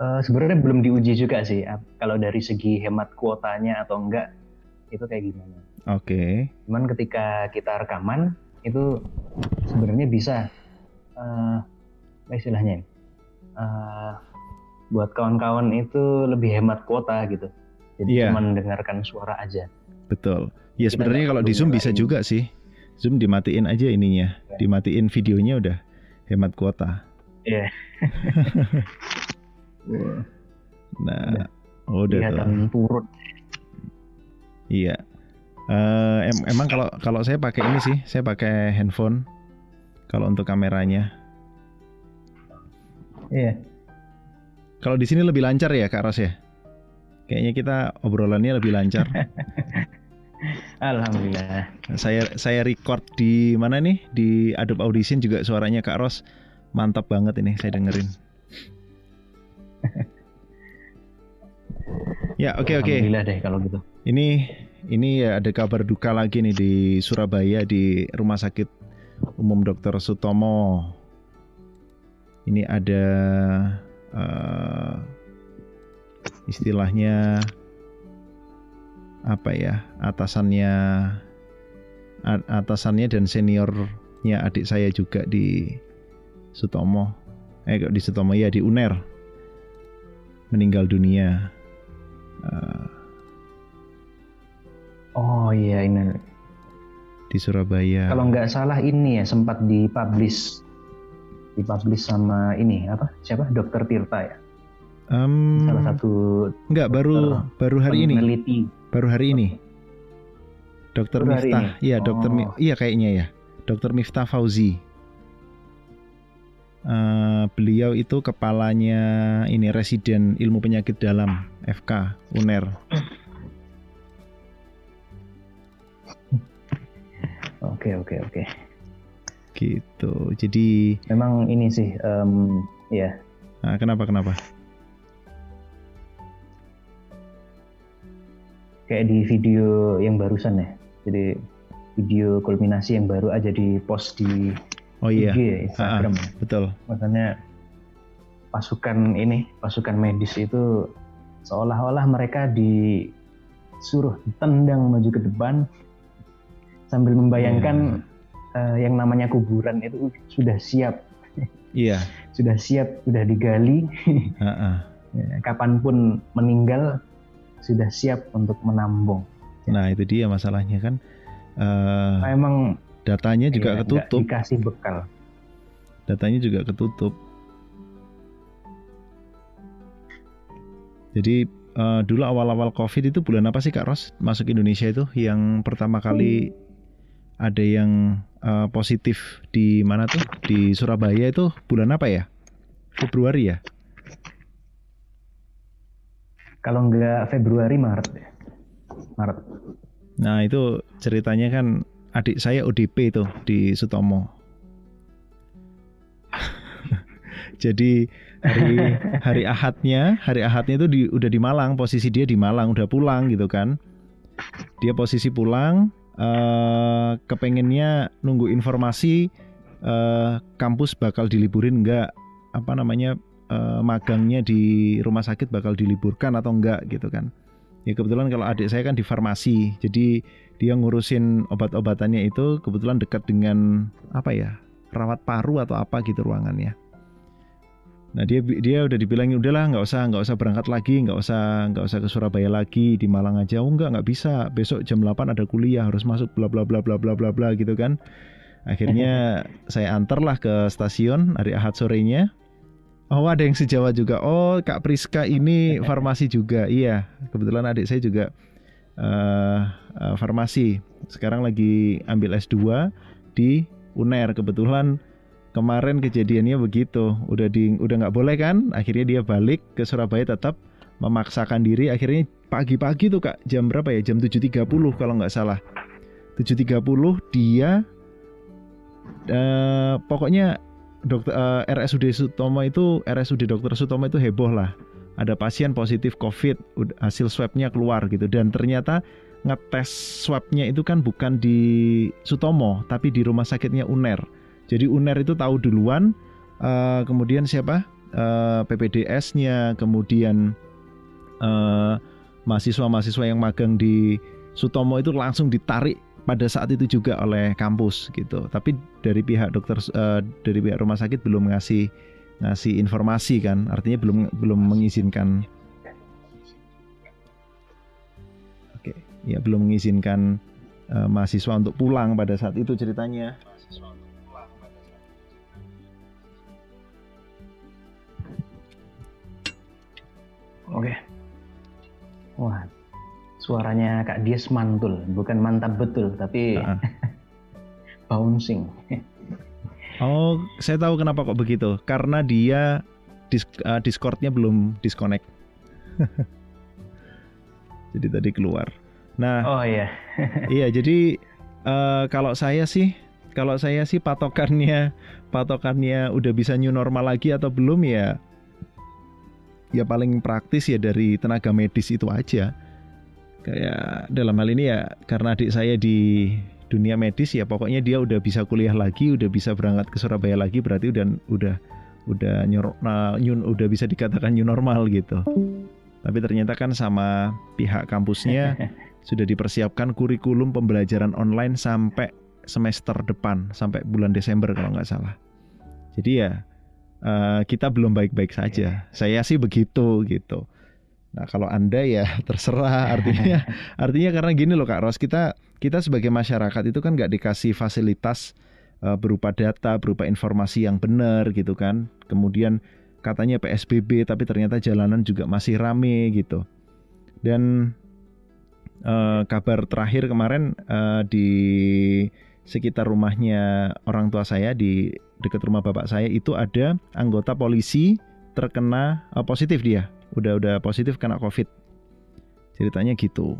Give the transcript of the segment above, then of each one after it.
uh, sebenarnya belum diuji juga sih kalau dari segi hemat kuotanya atau enggak itu kayak gimana. Oke. Okay. Cuman ketika kita rekaman itu sebenarnya bisa uh, istilahnya uh, buat kawan-kawan itu lebih hemat kuota gitu. Jadi yeah. cuma mendengarkan suara aja. Betul. Ya sebenarnya kalau di Zoom bisa juga sih. Zoom dimatiin aja ininya, ya. dimatiin videonya udah hemat kuota. Iya. Yeah. nah, udah tuh. turun. Iya. Uh, em emang kalau kalau saya pakai ini sih, saya pakai handphone. Kalau untuk kameranya. Iya. Kalau di sini lebih lancar ya Kak Ros ya? Kayaknya kita obrolannya lebih lancar. Alhamdulillah. Saya saya record di mana nih? Di Adobe Audition juga suaranya Kak Ros mantap banget ini saya dengerin. ya oke okay, oke. Okay. Alhamdulillah deh kalau gitu. Ini ini ya ada kabar duka lagi nih di Surabaya di Rumah Sakit Umum Dr. Sutomo. Ini ada uh, istilahnya apa ya atasannya atasannya dan seniornya adik saya juga di Sutomo eh di Sutomo ya di Uner meninggal dunia uh, oh iya ini di Surabaya kalau nggak salah ini ya sempat dipublish dipublish sama ini apa siapa Dokter Tirta ya um, salah satu nggak baru baru hari peneliti. ini Baru hari ini. Dokter Miftah. Iya, Dokter oh. iya kayaknya ya. Dokter Miftah Fauzi. Uh, beliau itu kepalanya ini residen ilmu penyakit dalam FK UNER. Oke oke oke. Gitu. Jadi memang ini sih um, ya. Nah, kenapa kenapa? kayak di video yang barusan ya. Jadi video kulminasi yang baru aja di post di oh, iya. IG ya, Instagram. Ah, betul. Makanya pasukan ini, pasukan medis itu seolah-olah mereka disuruh tendang maju ke depan sambil membayangkan yeah. uh, yang namanya kuburan itu sudah siap. Iya. Yeah. sudah siap, sudah digali. uh -uh. kapan pun meninggal sudah siap untuk menambung. Nah itu dia masalahnya kan. Uh, nah, emang datanya juga iya, ketutup. Dikasih bekal. Datanya juga ketutup. Jadi uh, dulu awal-awal COVID itu bulan apa sih Kak Ros masuk Indonesia itu yang pertama kali hmm. ada yang uh, positif di mana tuh di Surabaya itu bulan apa ya? Februari ya? Kalau nggak Februari Maret ya. Maret. Nah itu ceritanya kan adik saya ODP itu di Sutomo. Jadi hari hari Ahadnya, hari Ahadnya itu di, udah di Malang, posisi dia di Malang, udah pulang gitu kan. Dia posisi pulang, uh, kepengennya nunggu informasi uh, kampus bakal diliburin nggak apa namanya uh, magangnya di rumah sakit bakal diliburkan atau enggak gitu kan. Ya kebetulan kalau adik saya kan di farmasi, jadi dia ngurusin obat-obatannya itu kebetulan dekat dengan apa ya rawat paru atau apa gitu ruangannya. Nah dia dia udah dibilangin udahlah nggak usah nggak usah berangkat lagi nggak usah nggak usah ke Surabaya lagi di Malang aja oh nggak nggak bisa besok jam 8 ada kuliah harus masuk bla bla bla bla bla bla bla gitu kan akhirnya saya antarlah ke stasiun hari Ahad sorenya Oh ada yang sejawa juga. Oh Kak Priska ini farmasi juga. Iya kebetulan adik saya juga uh, uh, farmasi. Sekarang lagi ambil S2 di UNER. Kebetulan kemarin kejadiannya begitu. Udah di udah nggak boleh kan? Akhirnya dia balik ke Surabaya tetap memaksakan diri. Akhirnya pagi-pagi tuh kak jam berapa ya? Jam 7.30 kalau nggak salah. 7.30 dia uh, pokoknya dokter uh, RSUD Sutomo itu RSUD Dokter Sutomo itu heboh lah. Ada pasien positif COVID, hasil swabnya keluar gitu dan ternyata ngetes swabnya itu kan bukan di Sutomo tapi di rumah sakitnya UNER. Jadi UNER itu tahu duluan, uh, kemudian siapa uh, PPDS-nya, kemudian uh, mahasiswa-mahasiswa yang magang di Sutomo itu langsung ditarik pada saat itu juga oleh kampus gitu. Tapi dari pihak dokter uh, dari pihak rumah sakit belum ngasih ngasih informasi kan, artinya belum belum mengizinkan. Oke, ya belum mengizinkan uh, mahasiswa untuk pulang pada saat itu ceritanya. Oke. Wah, suaranya Kak Dias mantul, bukan mantap betul, tapi uh -uh. bouncing. Oh, saya tahu kenapa kok begitu. Karena dia uh, Discordnya belum disconnect. jadi tadi keluar. Nah, oh iya. iya, jadi uh, kalau saya sih, kalau saya sih patokannya, patokannya udah bisa new normal lagi atau belum ya ya paling praktis ya dari tenaga medis itu aja. Kayak dalam hal ini ya karena adik saya di dunia medis ya pokoknya dia udah bisa kuliah lagi, udah bisa berangkat ke Surabaya lagi berarti udah udah udah nyor, nah, udah bisa dikatakan new normal gitu. Tapi ternyata kan sama pihak kampusnya sudah dipersiapkan kurikulum pembelajaran online sampai semester depan sampai bulan Desember kalau nggak salah. Jadi ya uh, kita belum baik-baik saja. Yeah. Saya sih begitu gitu. Nah kalau anda ya terserah artinya artinya karena gini loh Kak Ros kita kita sebagai masyarakat itu kan nggak dikasih fasilitas uh, berupa data berupa informasi yang benar gitu kan. Kemudian katanya PSBB tapi ternyata jalanan juga masih rame gitu. Dan uh, kabar terakhir kemarin uh, di sekitar rumahnya orang tua saya di dekat rumah bapak saya itu ada anggota polisi terkena uh, positif dia udah udah positif kena covid ceritanya gitu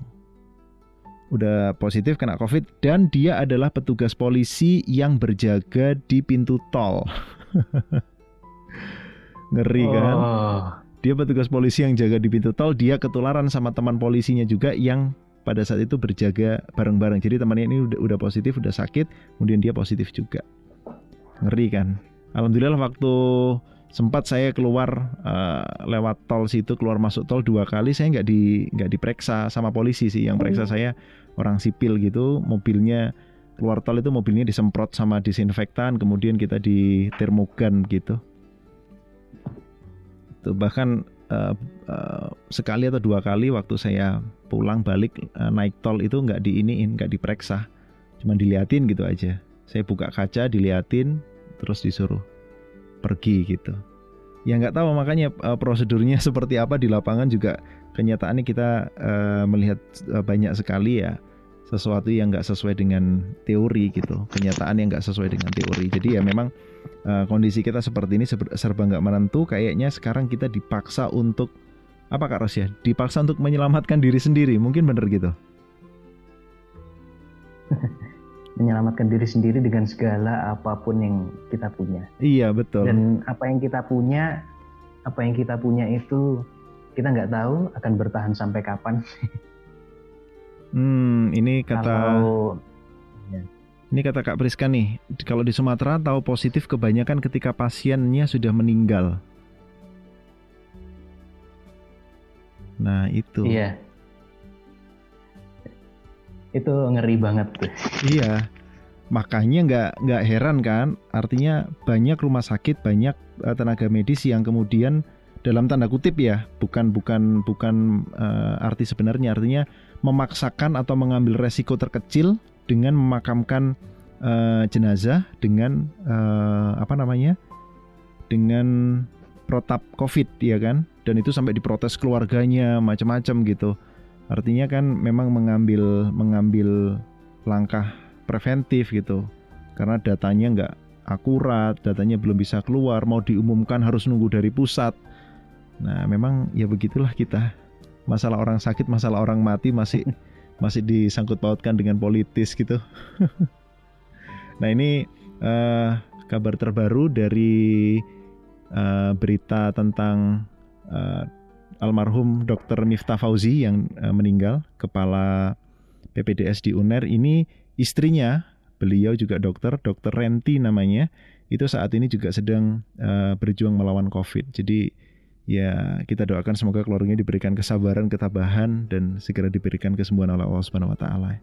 udah positif kena covid dan dia adalah petugas polisi yang berjaga di pintu tol ngeri kan oh. dia petugas polisi yang jaga di pintu tol dia ketularan sama teman polisinya juga yang pada saat itu berjaga bareng-bareng. Jadi temannya ini udah, udah positif, udah sakit, kemudian dia positif juga. Ngeri kan? Alhamdulillah waktu sempat saya keluar uh, lewat tol situ keluar masuk tol dua kali saya nggak di nggak diperiksa sama polisi sih. Yang periksa oh. saya orang sipil gitu mobilnya keluar tol itu mobilnya disemprot sama disinfektan kemudian kita di termogan gitu. Tuh bahkan uh, uh, sekali atau dua kali waktu saya pulang balik uh, naik tol itu nggak diiniin nggak diperiksa. Cuma diliatin gitu aja. Saya buka kaca diliatin terus disuruh pergi gitu. Ya nggak tahu makanya uh, prosedurnya seperti apa di lapangan juga kenyataannya kita uh, melihat uh, banyak sekali ya sesuatu yang nggak sesuai dengan teori gitu kenyataan yang nggak sesuai dengan teori. Jadi ya memang uh, kondisi kita seperti ini serba nggak menentu. Kayaknya sekarang kita dipaksa untuk apa kak Ros ya? Dipaksa untuk menyelamatkan diri sendiri. Mungkin bener gitu menyelamatkan diri sendiri dengan segala apa pun yang kita punya iya betul dan apa yang kita punya apa yang kita punya itu kita nggak tahu akan bertahan sampai kapan Hmm, ini kata kalau, ya. ini kata Kak Priska nih, kalau di Sumatera tahu positif kebanyakan ketika pasiennya sudah meninggal. Nah itu. Iya. Itu ngeri banget tuh. Iya. Makanya nggak nggak heran kan, artinya banyak rumah sakit, banyak uh, tenaga medis yang kemudian dalam tanda kutip ya, bukan bukan bukan uh, arti sebenarnya, artinya memaksakan atau mengambil resiko terkecil dengan memakamkan uh, jenazah dengan uh, apa namanya? Dengan protap covid ya kan? Dan itu sampai diprotes keluarganya macam-macam gitu artinya kan memang mengambil mengambil langkah preventif gitu. Karena datanya nggak akurat datanya belum bisa keluar mau diumumkan harus nunggu dari pusat. Nah memang ya begitulah kita. Masalah orang sakit, masalah orang mati masih masih disangkut pautkan dengan politis gitu. nah ini uh, kabar terbaru dari uh, berita tentang uh, almarhum Dr. Miftah Fauzi yang uh, meninggal, kepala PPDS di UNER. Ini istrinya, beliau juga dokter, Dr. Renti namanya. itu saat ini juga sedang uh, berjuang melawan COVID. Jadi ya kita doakan semoga keluarganya diberikan kesabaran, ketabahan dan segera diberikan kesembuhan oleh Allah Subhanahu wa taala.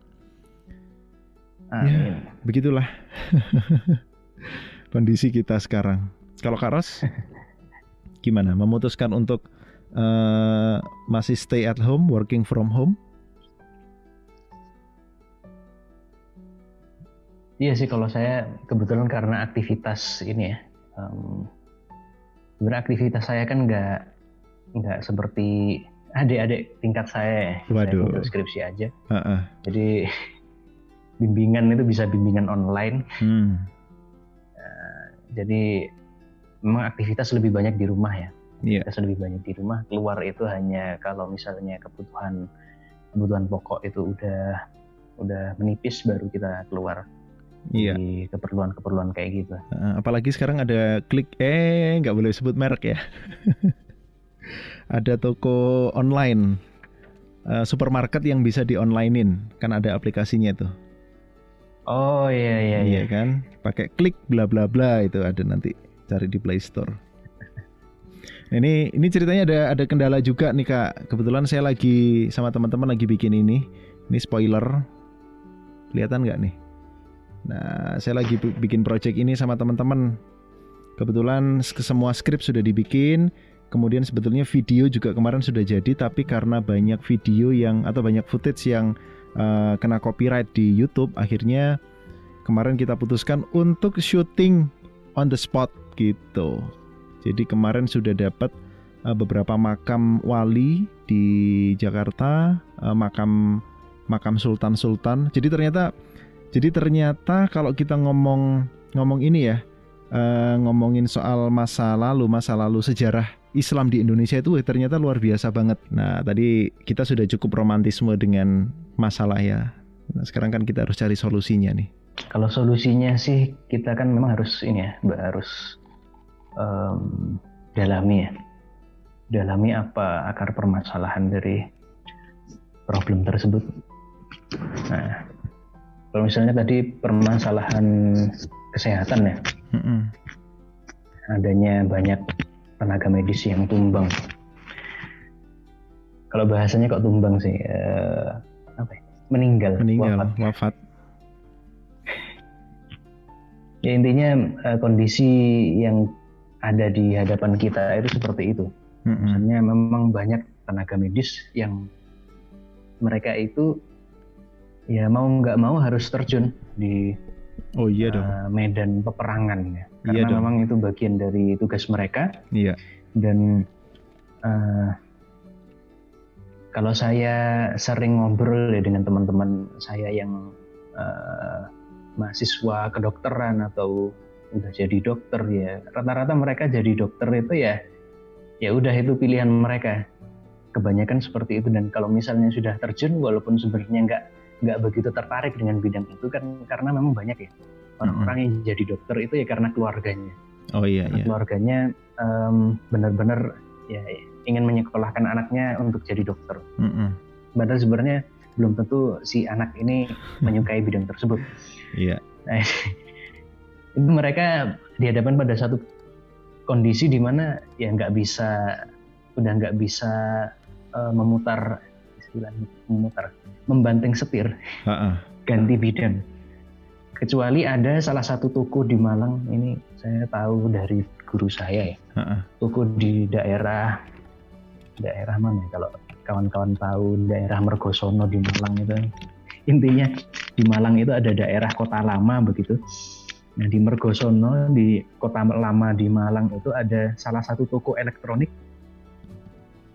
Ya, begitulah kondisi kita sekarang. Kalau Karos gimana? Memutuskan untuk uh, masih stay at home, working from home? Iya sih kalau saya kebetulan karena aktivitas ini ya, um, sebenarnya aktivitas saya kan nggak nggak seperti adik-adik tingkat saya, Waduh. saya skripsi aja. Uh -uh. Jadi bimbingan itu bisa bimbingan online. Hmm. Uh, jadi memang aktivitas lebih banyak di rumah ya. Yeah. Aktivitas lebih banyak di rumah. Keluar itu hanya kalau misalnya kebutuhan kebutuhan pokok itu udah udah menipis baru kita keluar iya. di keperluan-keperluan kayak gitu. apalagi sekarang ada klik eh nggak boleh sebut merek ya. ada toko online uh, supermarket yang bisa di onlinein kan ada aplikasinya tuh. Oh iya iya iya, iya kan pakai klik bla bla bla itu ada nanti cari di Play Store. Ini ini ceritanya ada ada kendala juga nih kak. Kebetulan saya lagi sama teman-teman lagi bikin ini. Ini spoiler. Kelihatan nggak nih? Nah, saya lagi bikin project ini sama teman-teman. Kebetulan semua skrip sudah dibikin, kemudian sebetulnya video juga kemarin sudah jadi, tapi karena banyak video yang atau banyak footage yang uh, kena copyright di YouTube, akhirnya kemarin kita putuskan untuk syuting on the spot gitu. Jadi kemarin sudah dapat uh, beberapa makam wali di Jakarta, uh, makam makam sultan-sultan. Jadi ternyata jadi ternyata kalau kita ngomong ngomong ini ya, uh, ngomongin soal masa lalu, masa lalu sejarah Islam di Indonesia itu ternyata luar biasa banget. Nah, tadi kita sudah cukup romantisme dengan masalah ya. Nah, sekarang kan kita harus cari solusinya nih. Kalau solusinya sih kita kan memang harus ini ya, harus um, dalami ya. Dalami apa akar permasalahan dari problem tersebut. Nah, kalau misalnya tadi permasalahan kesehatan ya, mm-hmm. adanya banyak tenaga medis yang tumbang. Kalau bahasanya kok tumbang sih, uh, apa? Ya? Meninggal, meninggal, wafat. wafat. ya intinya uh, kondisi yang ada di hadapan kita itu seperti itu. Mm-hmm. Misalnya memang banyak tenaga medis yang mereka itu ya mau nggak mau harus terjun di oh iya dong uh, medan peperangan ya karena iya dong. memang itu bagian dari tugas mereka iya dan uh, kalau saya sering ngobrol ya dengan teman-teman saya yang uh, mahasiswa kedokteran atau udah jadi dokter ya rata-rata mereka jadi dokter itu ya ya udah itu pilihan mereka kebanyakan seperti itu dan kalau misalnya sudah terjun walaupun sebenarnya nggak nggak begitu tertarik dengan bidang itu kan karena memang banyak ya orang-orang yang jadi dokter itu ya karena keluarganya. Oh iya. iya. Keluarganya um, benar-benar ya ingin menyekolahkan anaknya untuk jadi dokter. Mm-hmm. Padahal sebenarnya belum tentu si anak ini menyukai bidang tersebut. Iya. Nah, itu mereka dihadapkan pada satu kondisi di mana ya nggak bisa udah nggak bisa uh, memutar istilahnya memutar membanting setir uh-uh. ganti bidang. Kecuali ada salah satu toko di Malang ini saya tahu dari guru saya ya. Uh-uh. toko di daerah daerah mana ya? Kalau kawan-kawan tahu daerah Mergosono di Malang itu. Intinya di Malang itu ada daerah kota lama begitu nah di Mergosono di kota lama di Malang itu ada salah satu toko elektronik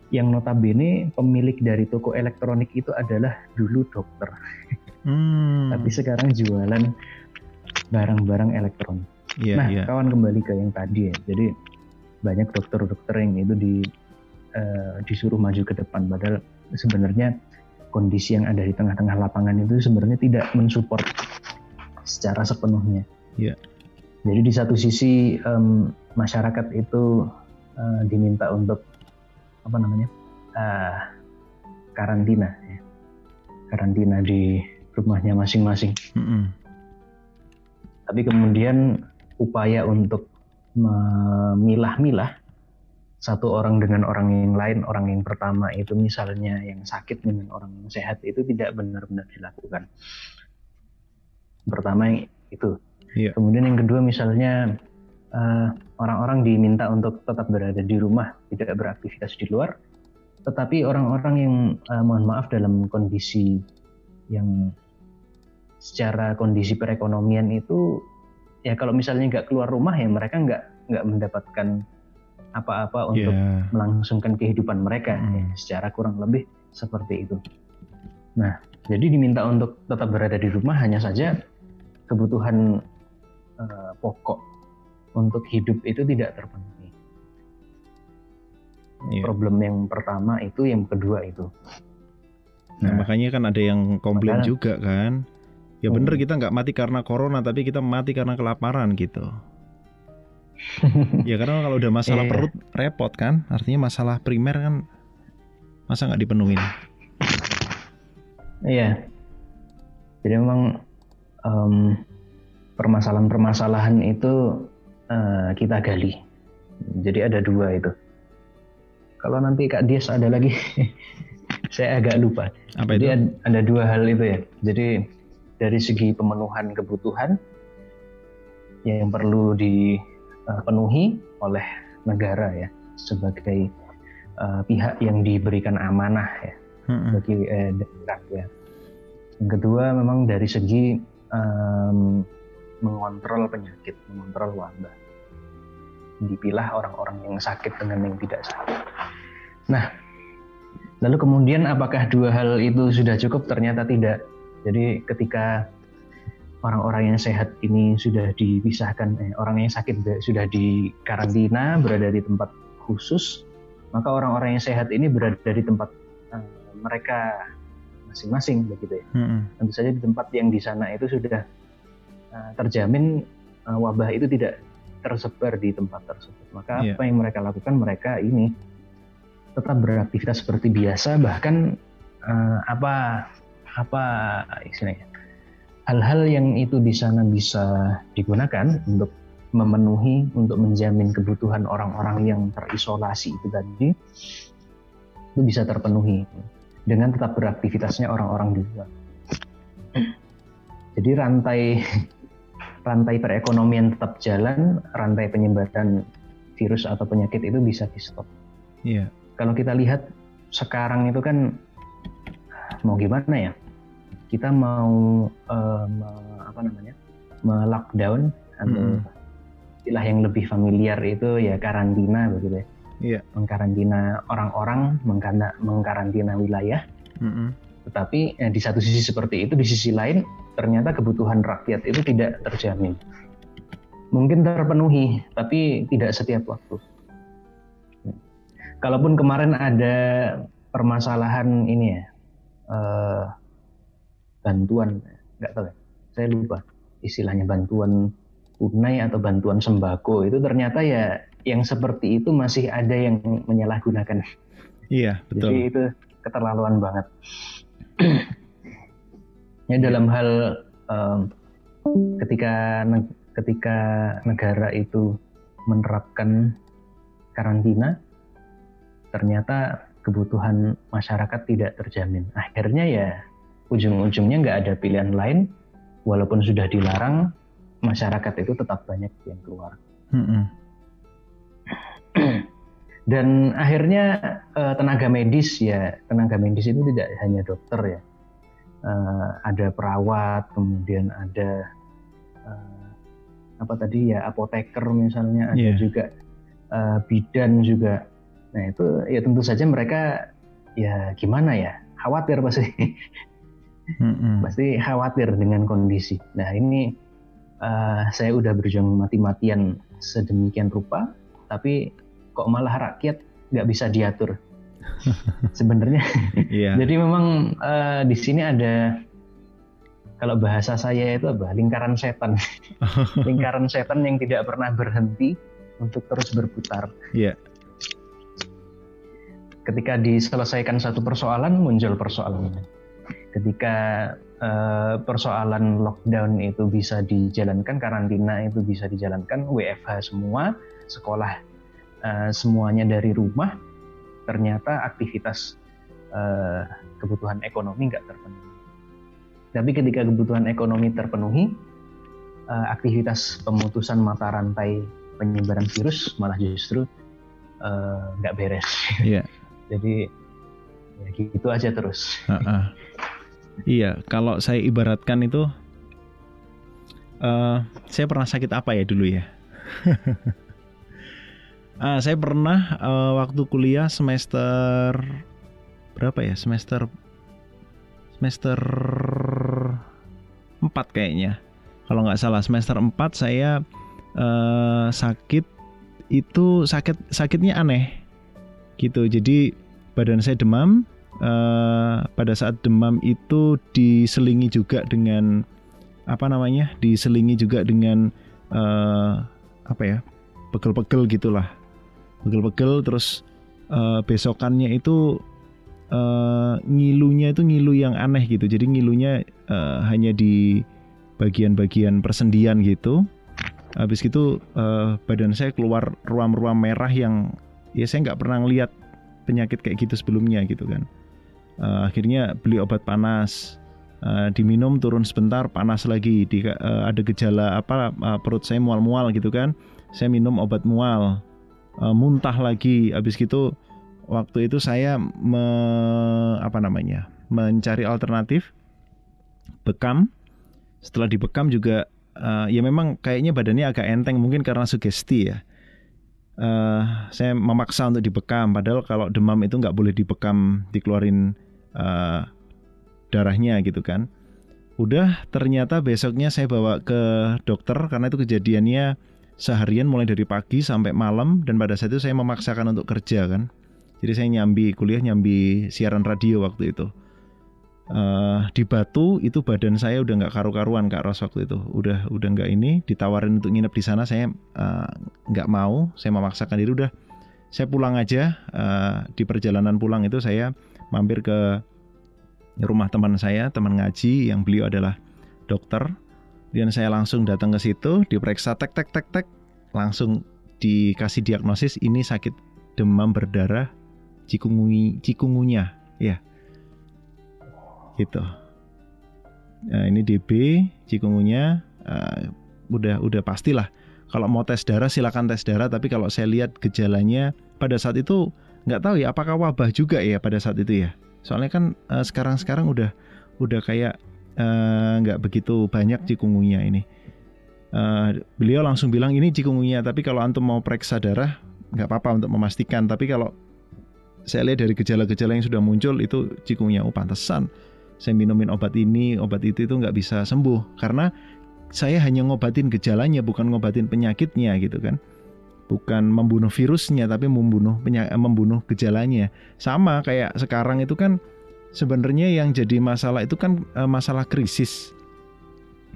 yang notabene pemilik dari toko elektronik itu adalah dulu dokter. Hmm. Tapi sekarang jualan barang-barang elektronik. Yeah, nah, yeah. kawan kembali ke yang tadi ya. Jadi banyak dokter-dokter yang itu di uh, disuruh maju ke depan padahal sebenarnya kondisi yang ada di tengah-tengah lapangan itu sebenarnya tidak mensupport secara sepenuhnya. Yeah. Jadi di satu sisi um, masyarakat itu uh, diminta untuk apa namanya uh, karantina ya. karantina di rumahnya masing-masing mm -hmm. tapi kemudian upaya untuk memilah-milah satu orang dengan orang yang lain, orang yang pertama itu misalnya yang sakit dengan orang yang sehat itu tidak benar-benar dilakukan. Pertama itu. Yeah. Kemudian yang kedua misalnya eh, orang-orang diminta untuk tetap berada di rumah, tidak beraktivitas di luar. Tetapi orang-orang yang uh, mohon maaf dalam kondisi yang secara kondisi perekonomian itu ya kalau misalnya nggak keluar rumah ya mereka nggak nggak mendapatkan apa-apa untuk yeah. melangsungkan kehidupan mereka mm. ya, secara kurang lebih seperti itu. Nah, jadi diminta untuk tetap berada di rumah hanya saja kebutuhan uh, pokok untuk hidup itu tidak terpenuhi. Yeah. Problem yang pertama itu, yang kedua itu. Nah, nah makanya kan ada yang komplain makanya, juga kan. Ya bener hmm. kita nggak mati karena corona, tapi kita mati karena kelaparan gitu ya karena kalau udah masalah yeah. perut repot kan artinya masalah primer kan masa nggak dipenuhin iya jadi memang um, permasalahan-permasalahan itu uh, kita gali jadi ada dua itu kalau nanti Kak Dias ada lagi saya agak lupa apa jadi itu? ada dua hal itu ya jadi dari segi pemenuhan kebutuhan yang perlu di uh, penuhi oleh negara ya sebagai uh, pihak yang diberikan amanah ya hmm. bagi eh, ya. Yang kedua memang dari segi um, mengontrol penyakit, mengontrol wabah. Dipilah orang-orang yang sakit dengan yang tidak sakit. Nah, lalu kemudian apakah dua hal itu sudah cukup? Ternyata tidak. Jadi ketika orang-orang yang sehat ini sudah dipisahkan, eh, orang yang sakit sudah di karantina, berada di tempat khusus, maka orang-orang yang sehat ini berada di tempat uh, mereka masing-masing begitu ya. Hmm. Tentu saja di tempat yang di sana itu sudah uh, terjamin uh, wabah itu tidak tersebar di tempat tersebut. Maka yeah. apa yang mereka lakukan? Mereka ini tetap beraktivitas seperti biasa, bahkan uh, apa apa istilahnya hal-hal yang itu di sana bisa digunakan untuk memenuhi untuk menjamin kebutuhan orang-orang yang terisolasi itu tadi itu bisa terpenuhi dengan tetap beraktivitasnya orang-orang di luar. Jadi rantai rantai perekonomian tetap jalan, rantai penyebaran virus atau penyakit itu bisa di stop. Iya. Kalau kita lihat sekarang itu kan mau gimana ya? kita mau uh, me, apa namanya melockdown atau hmm. istilah yang lebih familiar itu ya karantina begitu ya yeah. mengkarantina orang-orang mengkarantina wilayah mm-hmm. Tetapi ya, di satu sisi seperti itu di sisi lain ternyata kebutuhan rakyat itu tidak terjamin mungkin terpenuhi tapi tidak setiap waktu kalaupun kemarin ada permasalahan ini ya uh, bantuan nggak tahu ya saya lupa istilahnya bantuan tunai atau bantuan sembako itu ternyata ya yang seperti itu masih ada yang menyalahgunakan. Iya betul. Jadi itu keterlaluan banget. Ya dalam hal um, ketika ketika negara itu menerapkan karantina, ternyata kebutuhan masyarakat tidak terjamin. Akhirnya ya ujung-ujungnya nggak ada pilihan lain walaupun sudah dilarang masyarakat itu tetap banyak yang keluar. Dan akhirnya uh, tenaga medis ya tenaga medis itu tidak hanya dokter ya uh, ada perawat kemudian ada uh, apa tadi ya apoteker misalnya ada yeah. juga uh, bidan juga nah itu ya tentu saja mereka ya gimana ya khawatir pasti hmm. pasti khawatir dengan kondisi. Nah ini uh, saya udah berjuang mati-matian sedemikian rupa, tapi kok malah rakyat nggak bisa diatur. Sebenarnya, yeah. jadi memang uh, di sini ada kalau bahasa saya itu apa? Lingkaran setan, lingkaran setan yang tidak pernah berhenti untuk terus berputar. Yeah. Ketika diselesaikan satu persoalan, muncul persoalan ketika uh, persoalan lockdown itu bisa dijalankan, karantina itu bisa dijalankan, WFH semua, sekolah uh, semuanya dari rumah, ternyata aktivitas uh, kebutuhan ekonomi nggak terpenuhi. Tapi ketika kebutuhan ekonomi terpenuhi, uh, aktivitas pemutusan mata rantai penyebaran virus malah justru nggak uh, beres. Yeah. Jadi ya gitu aja terus. Uh -uh. Iya, kalau saya ibaratkan itu, uh, saya pernah sakit apa ya dulu ya? uh, saya pernah uh, waktu kuliah semester berapa ya? Semester semester 4 kayaknya. Kalau nggak salah semester 4 saya uh, sakit itu sakit sakitnya aneh gitu. Jadi badan saya demam, uh, pada saat demam itu diselingi juga dengan apa namanya diselingi juga dengan uh, apa ya pegel-pegel gitulah pegel-pegel terus uh, besokannya itu uh, ngilunya itu ngilu yang aneh gitu. Jadi ngilunya uh, hanya di bagian-bagian persendian gitu. Habis itu uh, badan saya keluar ruam-ruam merah yang ya saya nggak pernah lihat penyakit kayak gitu sebelumnya gitu kan. Uh, akhirnya beli obat panas uh, diminum turun sebentar panas lagi. Di, uh, ada gejala apa uh, perut saya mual-mual gitu kan. Saya minum obat mual uh, muntah lagi. Habis gitu waktu itu saya me, apa namanya mencari alternatif bekam. Setelah dibekam juga uh, ya memang kayaknya badannya agak enteng mungkin karena sugesti ya. Uh, saya memaksa untuk dibekam padahal kalau demam itu nggak boleh dibekam dikeluarin uh, darahnya gitu kan. Udah ternyata besoknya saya bawa ke dokter karena itu kejadiannya seharian mulai dari pagi sampai malam dan pada saat itu saya memaksakan untuk kerja kan. Jadi saya nyambi kuliah nyambi siaran radio waktu itu. Uh, di Batu itu badan saya udah nggak karu-karuan kak Ros waktu itu udah udah nggak ini ditawarin untuk nginep di sana saya uh, nggak mau saya memaksakan diri udah saya pulang aja uh, di perjalanan pulang itu saya mampir ke rumah teman saya, teman ngaji yang beliau adalah dokter. Dan saya langsung datang ke situ, diperiksa tek tek tek tek, langsung dikasih diagnosis ini sakit demam berdarah cikungungi cikungunya, ya. Gitu. Nah, ini DB cikungunya uh, udah udah pastilah. Kalau mau tes darah silakan tes darah, tapi kalau saya lihat gejalanya pada saat itu nggak tahu ya apakah wabah juga ya pada saat itu ya soalnya kan uh, sekarang-sekarang udah udah kayak eh, nggak uh, begitu banyak cikungunya ini. Uh, beliau langsung bilang ini cikungunya tapi kalau antum mau periksa darah nggak apa-apa untuk memastikan. Tapi kalau saya lihat dari gejala-gejala yang sudah muncul itu cikungunya oh pantesan. Saya minumin obat ini obat itu itu nggak bisa sembuh. Karena saya hanya ngobatin gejalanya bukan ngobatin penyakitnya gitu kan. Bukan membunuh virusnya tapi membunuh eh, membunuh gejalanya. Sama kayak sekarang itu kan sebenarnya yang jadi masalah itu kan uh, masalah krisis.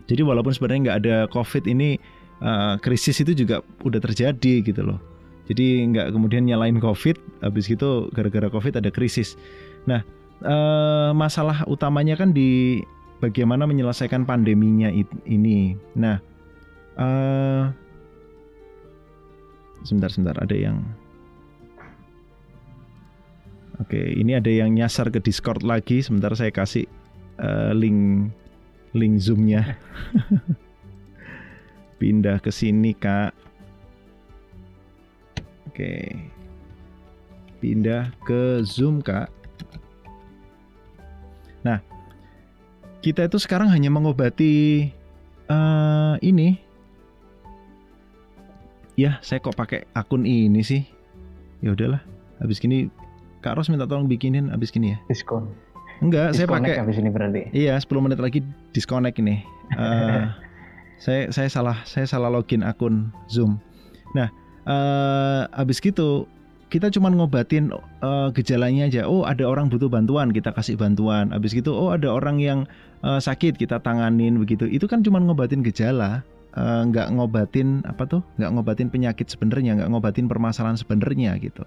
Jadi walaupun sebenarnya nggak ada covid ini uh, krisis itu juga udah terjadi gitu loh. Jadi nggak kemudian nyalain covid habis gitu gara-gara covid ada krisis. Nah uh, masalah utamanya kan di bagaimana menyelesaikan pandeminya ini. Nah uh, sebentar sebentar ada yang Oke, ini ada yang nyasar ke Discord lagi. Sebentar saya kasih uh, link link zoomnya. Pindah ke sini kak. Oke, pindah ke zoom kak. Nah, kita itu sekarang hanya mengobati uh, ini ya saya kok pakai akun ini sih ya udahlah habis gini Kak Ros minta tolong bikinin habis gini ya diskon enggak saya pakai habis ini berarti iya 10 menit lagi disconnect ini uh, saya saya salah saya salah login akun Zoom nah uh, habis gitu kita cuma ngobatin uh, gejalanya aja. Oh, ada orang butuh bantuan, kita kasih bantuan. Habis gitu, oh ada orang yang uh, sakit, kita tanganin begitu. Itu kan cuma ngobatin gejala. Nggak uh, ngobatin apa tuh nggak ngobatin penyakit sebenarnya nggak ngobatin permasalahan sebenarnya gitu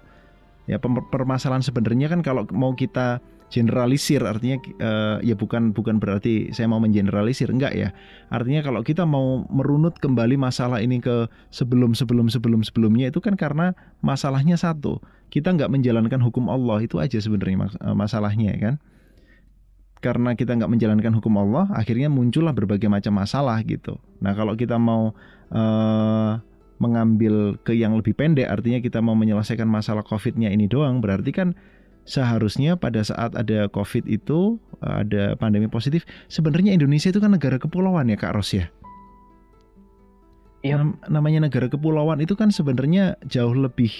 ya permasalahan sebenarnya kan kalau mau kita generalisir artinya uh, ya bukan bukan berarti saya mau mengeneralisir enggak ya. Artinya kalau kita mau merunut kembali masalah ini ke sebelum sebelum sebelum sebelumnya itu kan karena masalahnya satu kita nggak menjalankan hukum Allah itu aja sebenarnya eh, masalahnya ya kan? Karena kita nggak menjalankan hukum Allah akhirnya muncullah berbagai macam masalah gitu. Nah kalau kita mau uh, mengambil ke yang lebih pendek artinya kita mau menyelesaikan masalah COVID-nya ini doang berarti kan seharusnya pada saat ada COVID itu ada pandemi positif, sebenarnya Indonesia itu kan negara kepulauan ya Kak Ros ya. Iya. namanya negara kepulauan itu kan sebenarnya jauh lebih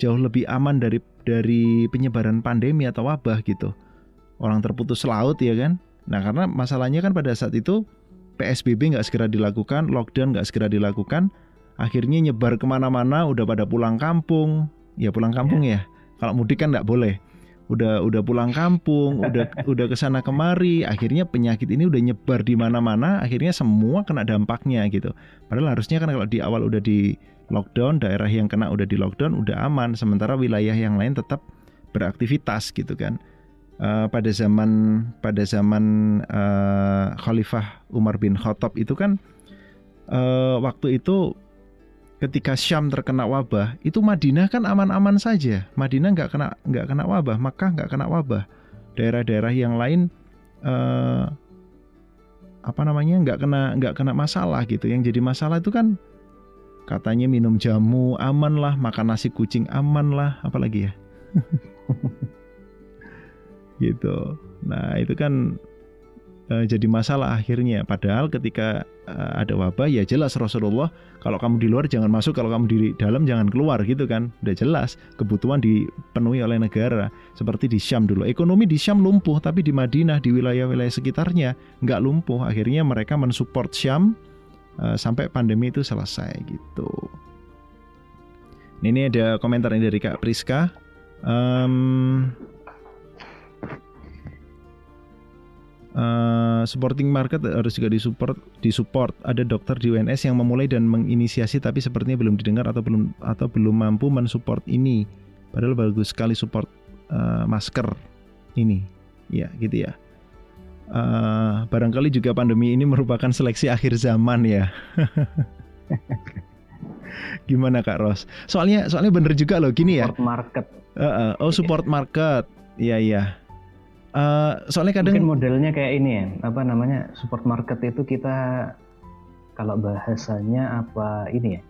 jauh lebih aman dari dari penyebaran pandemi atau wabah gitu. Orang terputus laut ya kan. Nah karena masalahnya kan pada saat itu PSBB nggak segera dilakukan, lockdown nggak segera dilakukan, akhirnya nyebar ke mana-mana, udah pada pulang kampung, ya pulang kampung ya. ya. Kalau mudik kan nggak boleh udah udah pulang kampung, udah udah ke sana kemari, akhirnya penyakit ini udah nyebar di mana-mana, akhirnya semua kena dampaknya gitu. Padahal harusnya kan kalau di awal udah di lockdown, daerah yang kena udah di lockdown udah aman, sementara wilayah yang lain tetap beraktivitas gitu kan. Uh, pada zaman pada zaman uh, Khalifah Umar bin Khattab itu kan uh, waktu itu ketika Syam terkena wabah, itu Madinah kan aman-aman saja. Madinah nggak kena nggak kena wabah, Makkah nggak kena wabah. Daerah-daerah yang lain eh, apa namanya nggak kena nggak kena masalah gitu. Yang jadi masalah itu kan katanya minum jamu aman lah, makan nasi kucing aman lah, apalagi ya. gitu. Nah itu kan uh, jadi masalah akhirnya. Padahal ketika uh, ada wabah ya jelas Rasulullah kalau kamu di luar jangan masuk, kalau kamu di dalam jangan keluar gitu kan. Udah jelas kebutuhan dipenuhi oleh negara seperti di Syam dulu. Ekonomi di Syam lumpuh tapi di Madinah di wilayah-wilayah sekitarnya nggak lumpuh. Akhirnya mereka mensupport Syam uh, sampai pandemi itu selesai gitu. Ini ada komentar dari Kak Priska. Um, uh, supporting market harus juga disupport disupport. Ada dokter di UNS yang memulai dan menginisiasi tapi sepertinya belum didengar atau belum atau belum mampu mensupport ini. Padahal bagus sekali support uh, masker ini. Ya gitu ya. Uh, barangkali juga pandemi ini merupakan seleksi akhir zaman ya. Gimana kak Ros? Soalnya soalnya bener juga loh gini ya. Support market. Uh, uh, oh support market. Iya iya Uh, soalnya kadang mungkin modelnya kayak ini ya, apa namanya support market itu kita kalau bahasanya apa ini ya,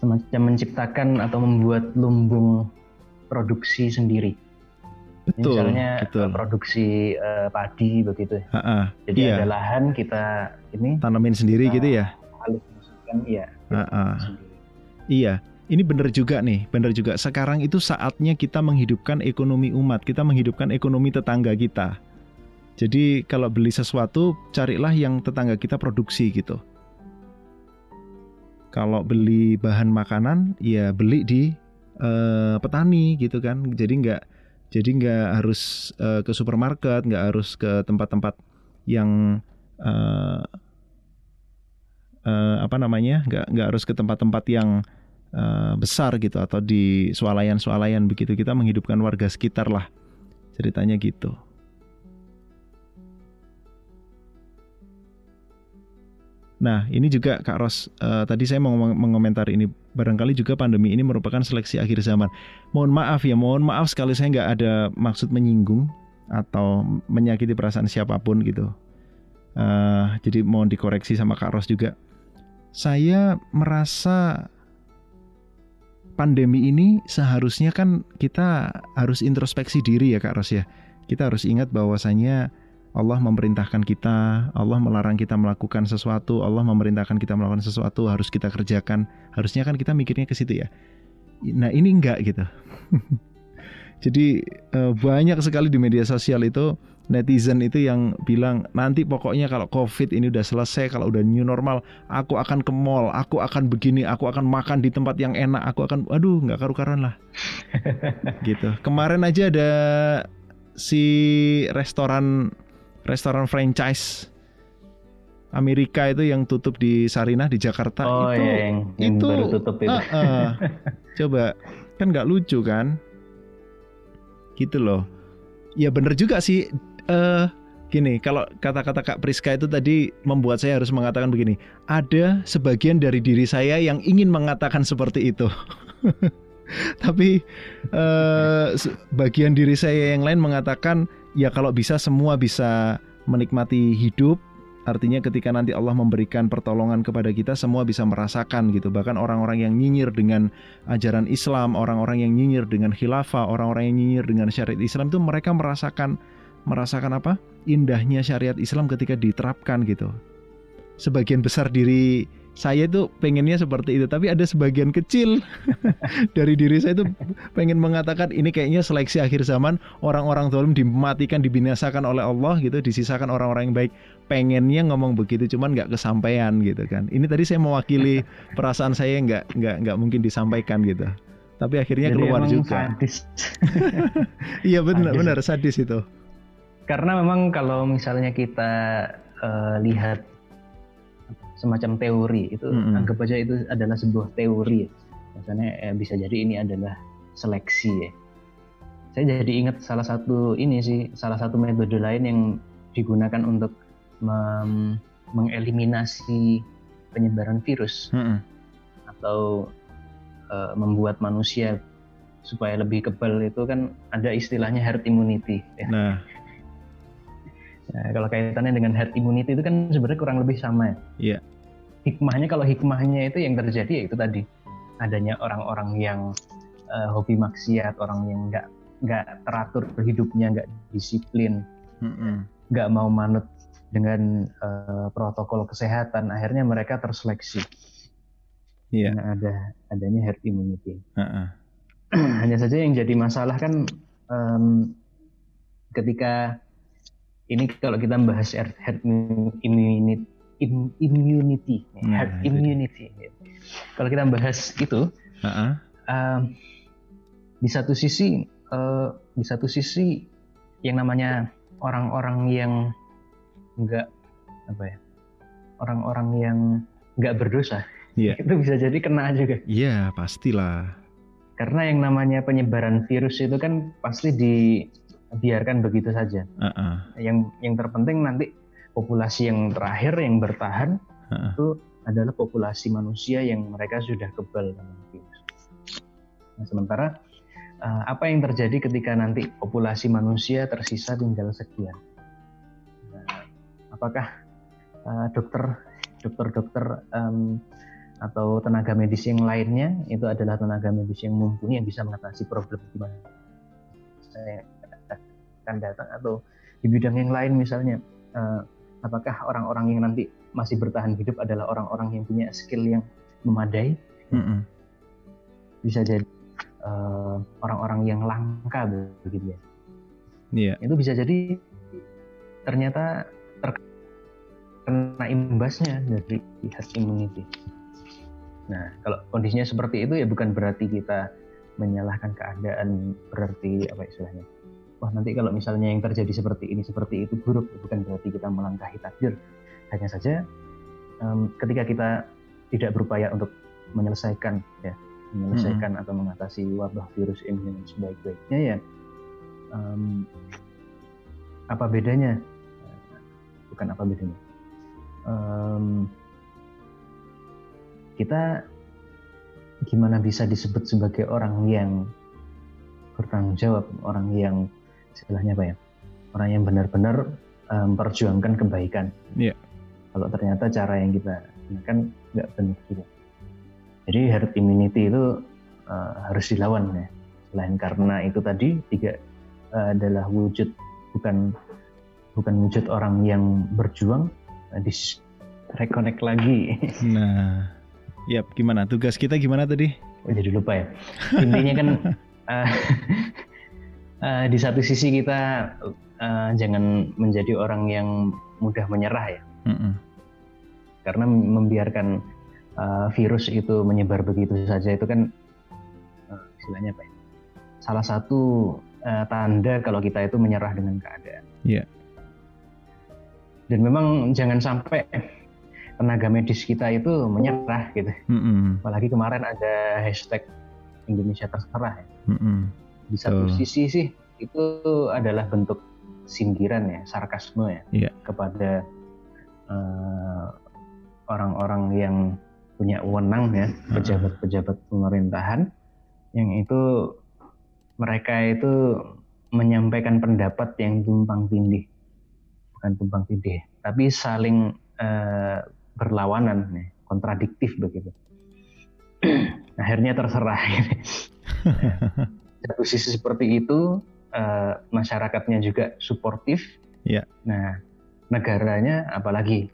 semacam menciptakan atau membuat lumbung produksi sendiri. Betul. Misalnya betul. produksi uh, padi begitu. Ha -ha, Jadi iya. ada lahan kita ini tanamin sendiri gitu ya. Alih iya. Ha -ha. Iya. Ini benar juga nih, benar juga. Sekarang itu saatnya kita menghidupkan ekonomi umat, kita menghidupkan ekonomi tetangga kita. Jadi kalau beli sesuatu, carilah yang tetangga kita produksi gitu. Kalau beli bahan makanan, ya beli di uh, petani gitu kan. Jadi nggak jadi nggak harus uh, ke supermarket, nggak harus ke tempat-tempat yang uh, uh, apa namanya, nggak nggak harus ke tempat-tempat yang uh, besar gitu atau di swalayan-swalayan begitu kita menghidupkan warga sekitar lah ceritanya gitu. Nah, ini juga Kak Ros, uh, tadi saya mau mengomentar ini, barangkali juga pandemi ini merupakan seleksi akhir zaman. Mohon maaf ya, mohon maaf sekali saya nggak ada maksud menyinggung atau menyakiti perasaan siapa pun gitu. Uh, jadi mohon dikoreksi sama Kak Ros juga. Saya merasa pandemi ini seharusnya kan kita harus introspeksi diri ya Kak Ros ya. Kita harus ingat bahwasanya Allah memerintahkan kita, Allah melarang kita melakukan sesuatu, Allah memerintahkan kita melakukan sesuatu harus kita kerjakan. Harusnya kan kita mikirnya ke situ ya. Nah, ini enggak gitu. Jadi eh, banyak sekali di media sosial itu netizen itu yang bilang nanti pokoknya kalau covid ini udah selesai kalau udah new normal aku akan ke mall aku akan begini aku akan makan di tempat yang enak aku akan aduh nggak karu-karuan lah. Gitu. Kemarin aja ada si restoran restoran franchise Amerika itu yang tutup di Sarinah di Jakarta. Oh, itu yang, yang itu baru tutup itu. Uh, uh, coba kan nggak lucu kan? Gitu loh. Ya bener juga sih. Uh, gini, kalau kata-kata Kak Priska itu tadi membuat saya harus mengatakan begini, ada sebagian dari diri saya yang ingin mengatakan seperti itu. Tapi uh, bagian diri saya yang lain mengatakan ya kalau bisa semua bisa menikmati hidup Artinya ketika nanti Allah memberikan pertolongan kepada kita semua bisa merasakan gitu. Bahkan orang-orang yang nyinyir dengan ajaran Islam, orang-orang yang nyinyir dengan khilafah, orang-orang yang nyinyir dengan syariat Islam itu mereka merasakan merasakan apa? Indahnya syariat Islam ketika diterapkan gitu. Sebagian besar diri saya itu pengennya seperti itu tapi ada sebagian kecil dari diri saya itu pengen mengatakan ini kayaknya seleksi akhir zaman orang-orang zalim dimatikan dibinasakan oleh Allah gitu disisakan orang-orang yang baik pengennya ngomong begitu cuman nggak kesampaian gitu kan ini tadi saya mewakili perasaan saya nggak nggak nggak mungkin disampaikan gitu tapi akhirnya Jadi keluar juga sadis. iya benar benar sadis itu karena memang kalau misalnya kita uh, lihat semacam teori itu mm -hmm. anggap aja itu adalah sebuah teori misalnya eh, bisa jadi ini adalah seleksi ya saya jadi ingat salah satu ini sih salah satu metode lain yang digunakan untuk mengeliminasi penyebaran virus mm -hmm. atau uh, membuat manusia supaya lebih kebal itu kan ada istilahnya herd immunity ya. Nah, Nah, kalau kaitannya dengan herd immunity itu kan sebenarnya kurang lebih sama ya. Iya. Hikmahnya kalau hikmahnya itu yang terjadi ya itu tadi adanya orang-orang yang uh, hobi maksiat, orang yang nggak nggak teratur hidupnya, nggak disiplin, nggak mm -mm. mau manut dengan uh, protokol kesehatan, akhirnya mereka terseleksi. Iya. Yeah. ada adanya herd immunity. Uh -uh. Hanya saja yang jadi masalah kan um, ketika ini kalau kita membahas herd immunity immunity. Nah, herd immunity. Kalau kita membahas itu uh-uh. uh, di satu sisi uh, di satu sisi yang namanya orang-orang yang enggak apa ya orang-orang yang enggak berdosa yeah. itu bisa jadi kena juga. Iya yeah, pastilah. Karena yang namanya penyebaran virus itu kan pasti di biarkan begitu saja. Uh -uh. Yang yang terpenting nanti populasi yang terakhir yang bertahan uh -uh. itu adalah populasi manusia yang mereka sudah kebal dengan virus. Nah, sementara uh, apa yang terjadi ketika nanti populasi manusia tersisa tinggal sekian? Nah, apakah uh, dokter dokter-dokter um, atau tenaga medis yang lainnya itu adalah tenaga medis yang mumpuni yang bisa mengatasi problem di mana akan datang atau di bidang yang lain misalnya uh, apakah orang-orang yang nanti masih bertahan hidup adalah orang-orang yang punya skill yang memadai mm -hmm. bisa jadi uh, orang-orang yang langka begitu ya yeah. itu bisa jadi ternyata terkena imbasnya dari herd immunity nah kalau kondisinya seperti itu ya bukan berarti kita menyalahkan keadaan berarti apa istilahnya wah nanti kalau misalnya yang terjadi seperti ini seperti itu buruk bukan berarti kita melangkahi takdir. Hanya saja um, ketika kita tidak berupaya untuk menyelesaikan ya menyelesaikan hmm. atau mengatasi wabah virus ini dengan sebaik-baiknya ya um, apa bedanya? Bukan apa bedanya. Um, kita gimana bisa disebut sebagai orang yang bertanggung jawab orang yang istilahnya apa ya orang yang benar-benar memperjuangkan um, kebaikan. Yeah. Kalau ternyata cara yang kita gunakan nggak benar juga. Jadi herd immunity itu uh, harus dilawan ya. Selain karena itu tadi tiga uh, adalah wujud bukan bukan wujud orang yang berjuang, uh, di reconnect lagi. Nah, yap gimana tugas kita gimana tadi? Oh, jadi lupa ya. Intinya kan uh, uh, di satu sisi kita uh, jangan menjadi orang yang mudah menyerah ya, mm -hmm. karena membiarkan uh, virus itu menyebar begitu saja itu kan uh, istilahnya apa ya? Salah satu uh, tanda kalau kita itu menyerah dengan keadaan. Yeah. Dan memang jangan sampai tenaga medis kita itu menyerah gitu. Mm -hmm. Apalagi kemarin ada hashtag Indonesia terserah ya. Mm -hmm di satu oh. sisi sih itu adalah bentuk sindiran ya, sarkasme ya Iya. kepada eh, orang-orang yang punya wewenang ya, pejabat-pejabat pemerintahan yang itu mereka itu menyampaikan pendapat yang tumpang tindih, bukan tumpang tindih, tapi saling eh, berlawanan, ya, kontradiktif begitu. Akhirnya terserah. Gitu. Satu sisi seperti itu, eh, masyarakatnya juga suportif. Iya. Nah, negaranya apalagi.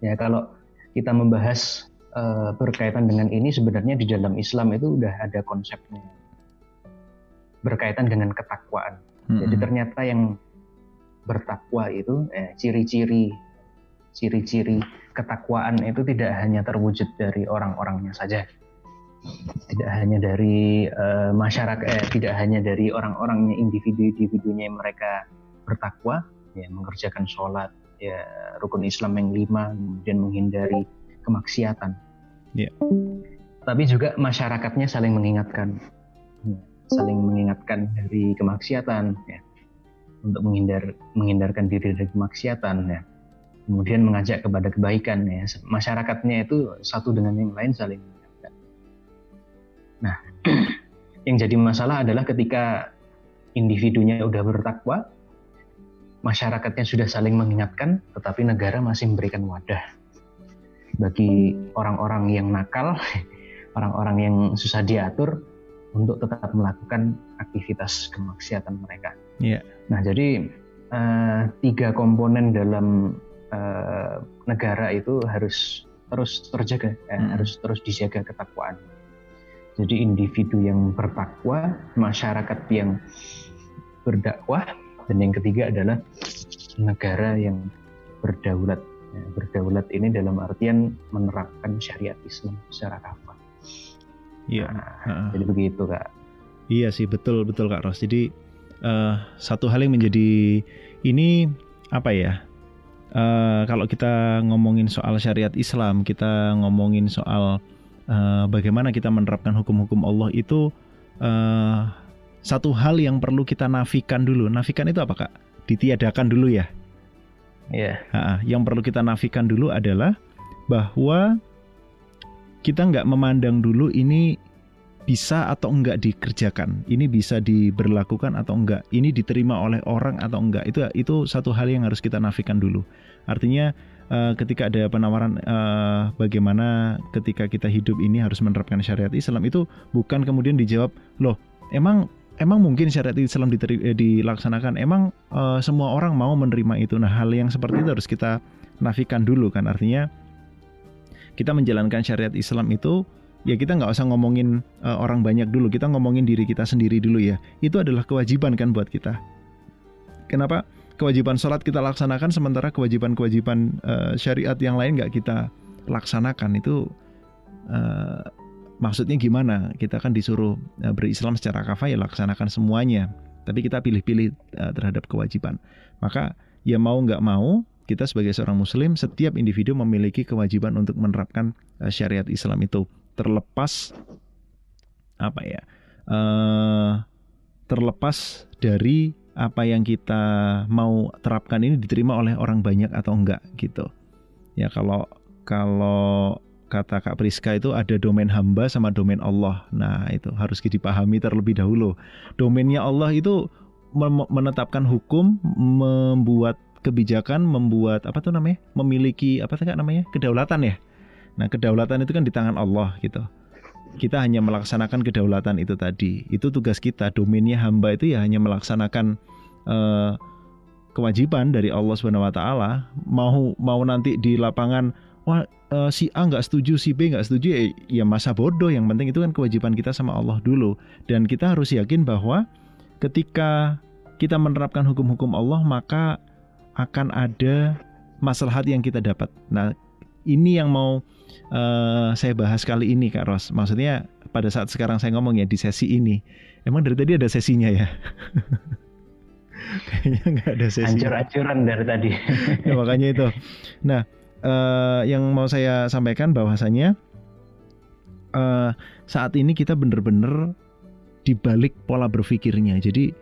Ya kalau kita membahas eh, berkaitan dengan ini sebenarnya di dalam Islam itu udah ada konsepnya berkaitan dengan ketakwaan. Jadi Mm-mm. ternyata yang bertakwa itu eh, ciri-ciri ciri-ciri ketakwaan itu tidak hanya terwujud dari orang-orangnya saja. Tidak hanya dari eh, masyarakat eh, tidak hanya dari orang-orangnya individu-individunya yang mereka bertakwa ya mengerjakan sholat ya rukun Islam yang lima kemudian menghindari kemaksiatan. Iya. Tapi juga masyarakatnya saling mengingatkan Ya, saling mengingatkan dari kemaksiatan ya untuk menghindar menhindarkan diri dari kemaksiatan ya kemudian mengajak kepada kebaikan ya masyarakatnya itu satu dengan yang lain saling nah yang jadi masalah adalah ketika individunya udah bertakwa masyarakatnya sudah saling mengingatkan tetapi negara masih memberikan wadah bagi orang-orang yang nakal orang-orang yang susah diatur untuk tetap melakukan aktivitas kemaksiatan mereka. Iya. Nah, jadi eh, tiga komponen dalam eh, negara itu harus terus terjaga, eh, Hmm. harus terus dijaga ketakwaan. Jadi individu yang bertakwa, masyarakat yang berdakwah, dan yang ketiga adalah negara yang berdaulat. Ya, berdaulat ini dalam artian menerapkan syariat Islam secara kafah. Iya. Nah, jadi begitu kak. Iya sih betul betul Kak Ros. Jadi eh, satu hal yang menjadi ini apa ya? Eh, kalau kita ngomongin soal syariat Islam, kita ngomongin soal eh, bagaimana kita menerapkan hukum-hukum Allah itu eh, satu hal yang perlu kita nafikan dulu. Nafikan itu apa Kak? Ditiadakan dulu ya. Iya. Ha, yang perlu kita nafikan dulu adalah bahwa kita nggak memandang dulu ini bisa atau enggak dikerjakan, ini bisa diberlakukan atau enggak, ini diterima oleh orang atau enggak. Itu itu satu hal yang harus kita nafikan dulu. Artinya eh, ketika ada penawaran eh, bagaimana ketika kita hidup ini harus menerapkan syariat Islam itu bukan kemudian dijawab, loh emang emang mungkin syariat Islam diteri- eh, dilaksanakan, emang eh, semua orang mau menerima itu. Nah hal yang seperti itu harus kita nafikan dulu kan. Artinya kita menjalankan syariat Islam itu ya kita nggak usah ngomongin eh, orang banyak dulu, kita ngomongin diri kita sendiri dulu ya. Itu adalah kewajiban kan buat kita. Kenapa? Kewajiban sholat kita laksanakan sementara kewajiban-kewajiban eh, syariat yang lain nggak kita laksanakan itu eh, maksudnya gimana? Kita kan disuruh eh, berislam secara kafah ya laksanakan semuanya. Tapi kita pilih-pilih eh, terhadap kewajiban. Maka ya mau nggak mau kita sebagai seorang muslim setiap individu memiliki kewajiban untuk menerapkan eh, syariat Islam itu terlepas apa ya eh, terlepas dari apa yang kita mau terapkan ini diterima oleh orang banyak atau enggak gitu. Ya kalau kalau kata Kak Priska itu ada domain hamba sama domain Allah. Nah itu harus dipahami terlebih dahulu. Domainnya Allah itu menetapkan hukum membuat kebijakan membuat apa tuh namanya? Memiliki apa tuh namanya? Kedaulatan ya? Nah kedaulatan itu kan di tangan Allah gitu kita hanya melaksanakan kedaulatan itu tadi. Itu tugas kita domainnya hamba itu ya hanya melaksanakan eh, kewajiban dari Allah Subhanahu Wa Taala. Mau mau nanti di lapangan wah eh, si A nggak setuju si B nggak setuju ya, ya masa bodoh. Yang penting itu kan kewajiban kita sama Allah dulu. Dan kita harus yakin bahwa ketika kita menerapkan hukum-hukum Allah maka akan ada maslahat yang kita dapat. Nah, ini yang mau eh, saya bahas kali ini Kak Ros. Maksudnya pada saat sekarang saya ngomong ya di sesi ini. Emang dari tadi ada sesinya ya? Kayaknya nggak ada sesi. Ancur-ancuran dari tadi. Ya, makanya itu. Nah, eh, yang mau saya sampaikan bahwasanya eh, saat ini kita benar-benar dibalik pola berpikirnya. Jadi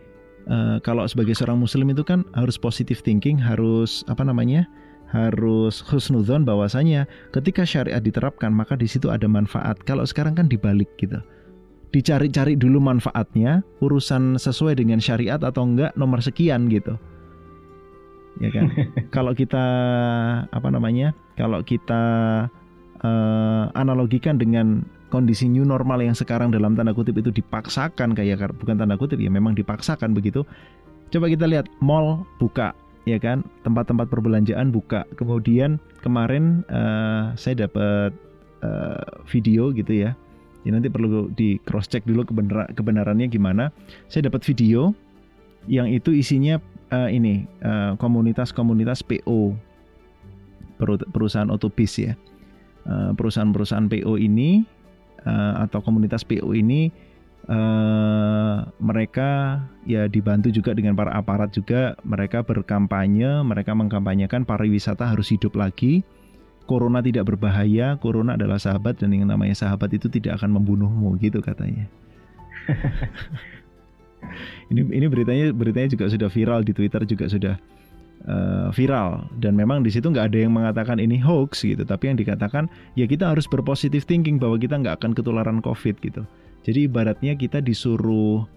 uh, kalau sebagai seorang muslim itu kan harus positive thinking, harus apa namanya? Harus husnuzon bahwasanya ketika syariat diterapkan maka di situ ada manfaat. Kalau sekarang kan dibalik gitu. Dicari-cari dulu manfaatnya, urusan sesuai dengan syariat atau enggak nomor sekian gitu. Ya kan? kalau kita apa namanya? Kalau kita uh, analogikan dengan kondisi new normal yang sekarang dalam tanda kutip itu dipaksakan kayak bukan tanda kutip ya memang dipaksakan begitu. Coba kita lihat mall buka ya kan tempat-tempat perbelanjaan buka. Kemudian kemarin uh, saya dapat uh, video gitu ya. Ya nanti perlu di cross check dulu kebenar kebenarannya gimana. Saya dapat video yang itu isinya uh, ini komunitas-komunitas uh, PO perusahaan otobis ya. Perusahaan-perusahaan PO ini uh, atau komunitas PO ini uh, mereka ya dibantu juga dengan para aparat juga. Mereka berkampanye mereka mengkampanyekan pariwisata harus hidup lagi. Corona tidak berbahaya corona adalah sahabat dan yang namanya sahabat itu tidak akan membunuhmu gitu katanya. Ini ini beritanya beritanya juga sudah viral di Twitter juga sudah uh, viral. Dan memang di situ nggak ada yang mengatakan ini hoax gitu. Tapi yang dikatakan ya kita harus berpositif thinking bahwa kita nggak akan ketularan covid gitu jadi ibaratnya kita disuruh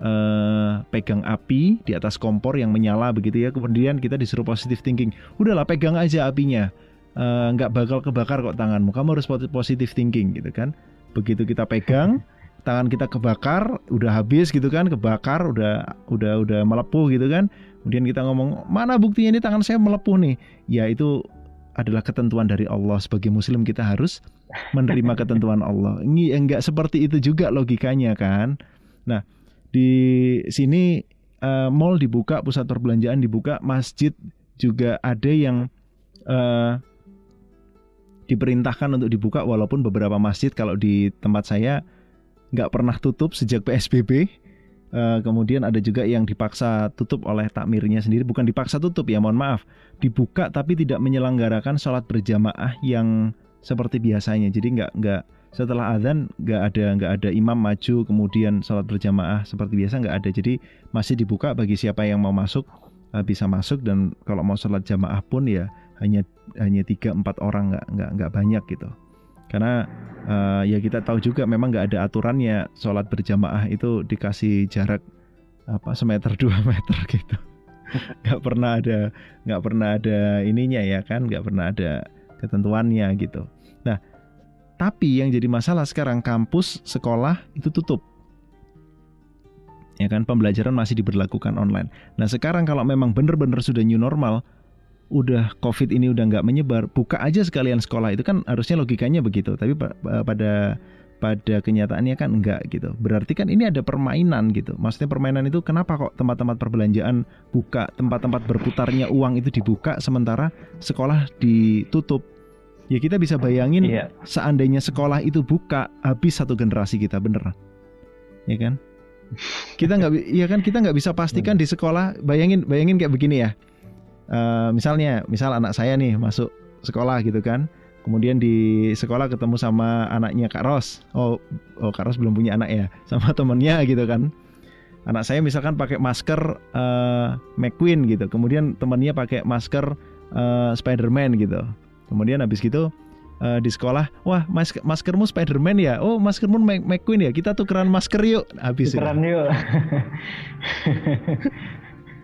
uh, pegang api di atas kompor yang menyala begitu ya. Kemudian kita disuruh positif thinking udahlah pegang aja apinya. Uh, nggak bakal kebakar kok tanganmu. Kamu harus positif thinking gitu kan. Begitu kita pegang tangan kita kebakar udah habis gitu kan kebakar udah udah udah melepuh gitu kan. Kemudian kita ngomong, mana buktinya ini tangan saya melepuh nih? Ya itu adalah ketentuan dari Allah. Sebagai muslim kita harus menerima ketentuan Allah. Ini enggak seperti itu juga logikanya kan. Nah, di sini uh, mall dibuka, pusat perbelanjaan dibuka, masjid juga ada yang uh, diperintahkan untuk dibuka walaupun beberapa masjid kalau di tempat saya nggak pernah tutup sejak PSBB Uh, kemudian ada juga yang dipaksa tutup oleh takmirnya sendiri, bukan dipaksa tutup ya, mohon maaf, dibuka tapi tidak menyelenggarakan sholat berjamaah yang seperti biasanya. Jadi nggak nggak setelah azan nggak ada nggak ada imam maju kemudian sholat berjamaah seperti biasa nggak ada. Jadi masih dibuka bagi siapa yang mau masuk uh, bisa masuk dan kalau mau sholat jamaah pun ya hanya hanya tiga empat orang nggak nggak nggak banyak gitu. Karena uh, ya kita tahu juga memang nggak ada aturannya sholat berjamaah itu dikasih jarak apa semeter dua meter gitu. Nggak pernah ada nggak pernah ada ininya ya kan nggak pernah ada ketentuannya gitu. Nah tapi yang jadi masalah sekarang kampus sekolah itu tutup. Ya kan pembelajaran masih diberlakukan online. Nah sekarang kalau memang benar-benar sudah new normal udah COVID ini udah nggak menyebar, buka aja sekalian sekolah itu kan harusnya logikanya begitu. Tapi pada pada kenyataannya kan enggak gitu. Berarti kan ini ada permainan gitu. Maksudnya permainan itu kenapa kok tempat-tempat perbelanjaan buka, tempat-tempat berputarnya uang itu dibuka sementara sekolah ditutup. Ya kita bisa bayangin iya. seandainya sekolah itu buka habis satu generasi kita beneran. Ya kan? Kita nggak, ya kan kita nggak bisa pastikan di sekolah. Bayangin, bayangin kayak begini ya uh, misalnya misal anak saya nih masuk sekolah gitu kan. Kemudian di sekolah ketemu sama anaknya Kak Ros. Oh oh Kak Ros belum punya anak ya sama temennya gitu kan. Anak saya misalkan pakai masker uh, McQueen gitu. Kemudian temennya pakai masker uh, Spiderman gitu. Kemudian habis gitu uh, di sekolah wah mas maskermu Spiderman ya? Oh maskermu McQueen ya? Kita tukeran masker yuk. Habis tukeran yuk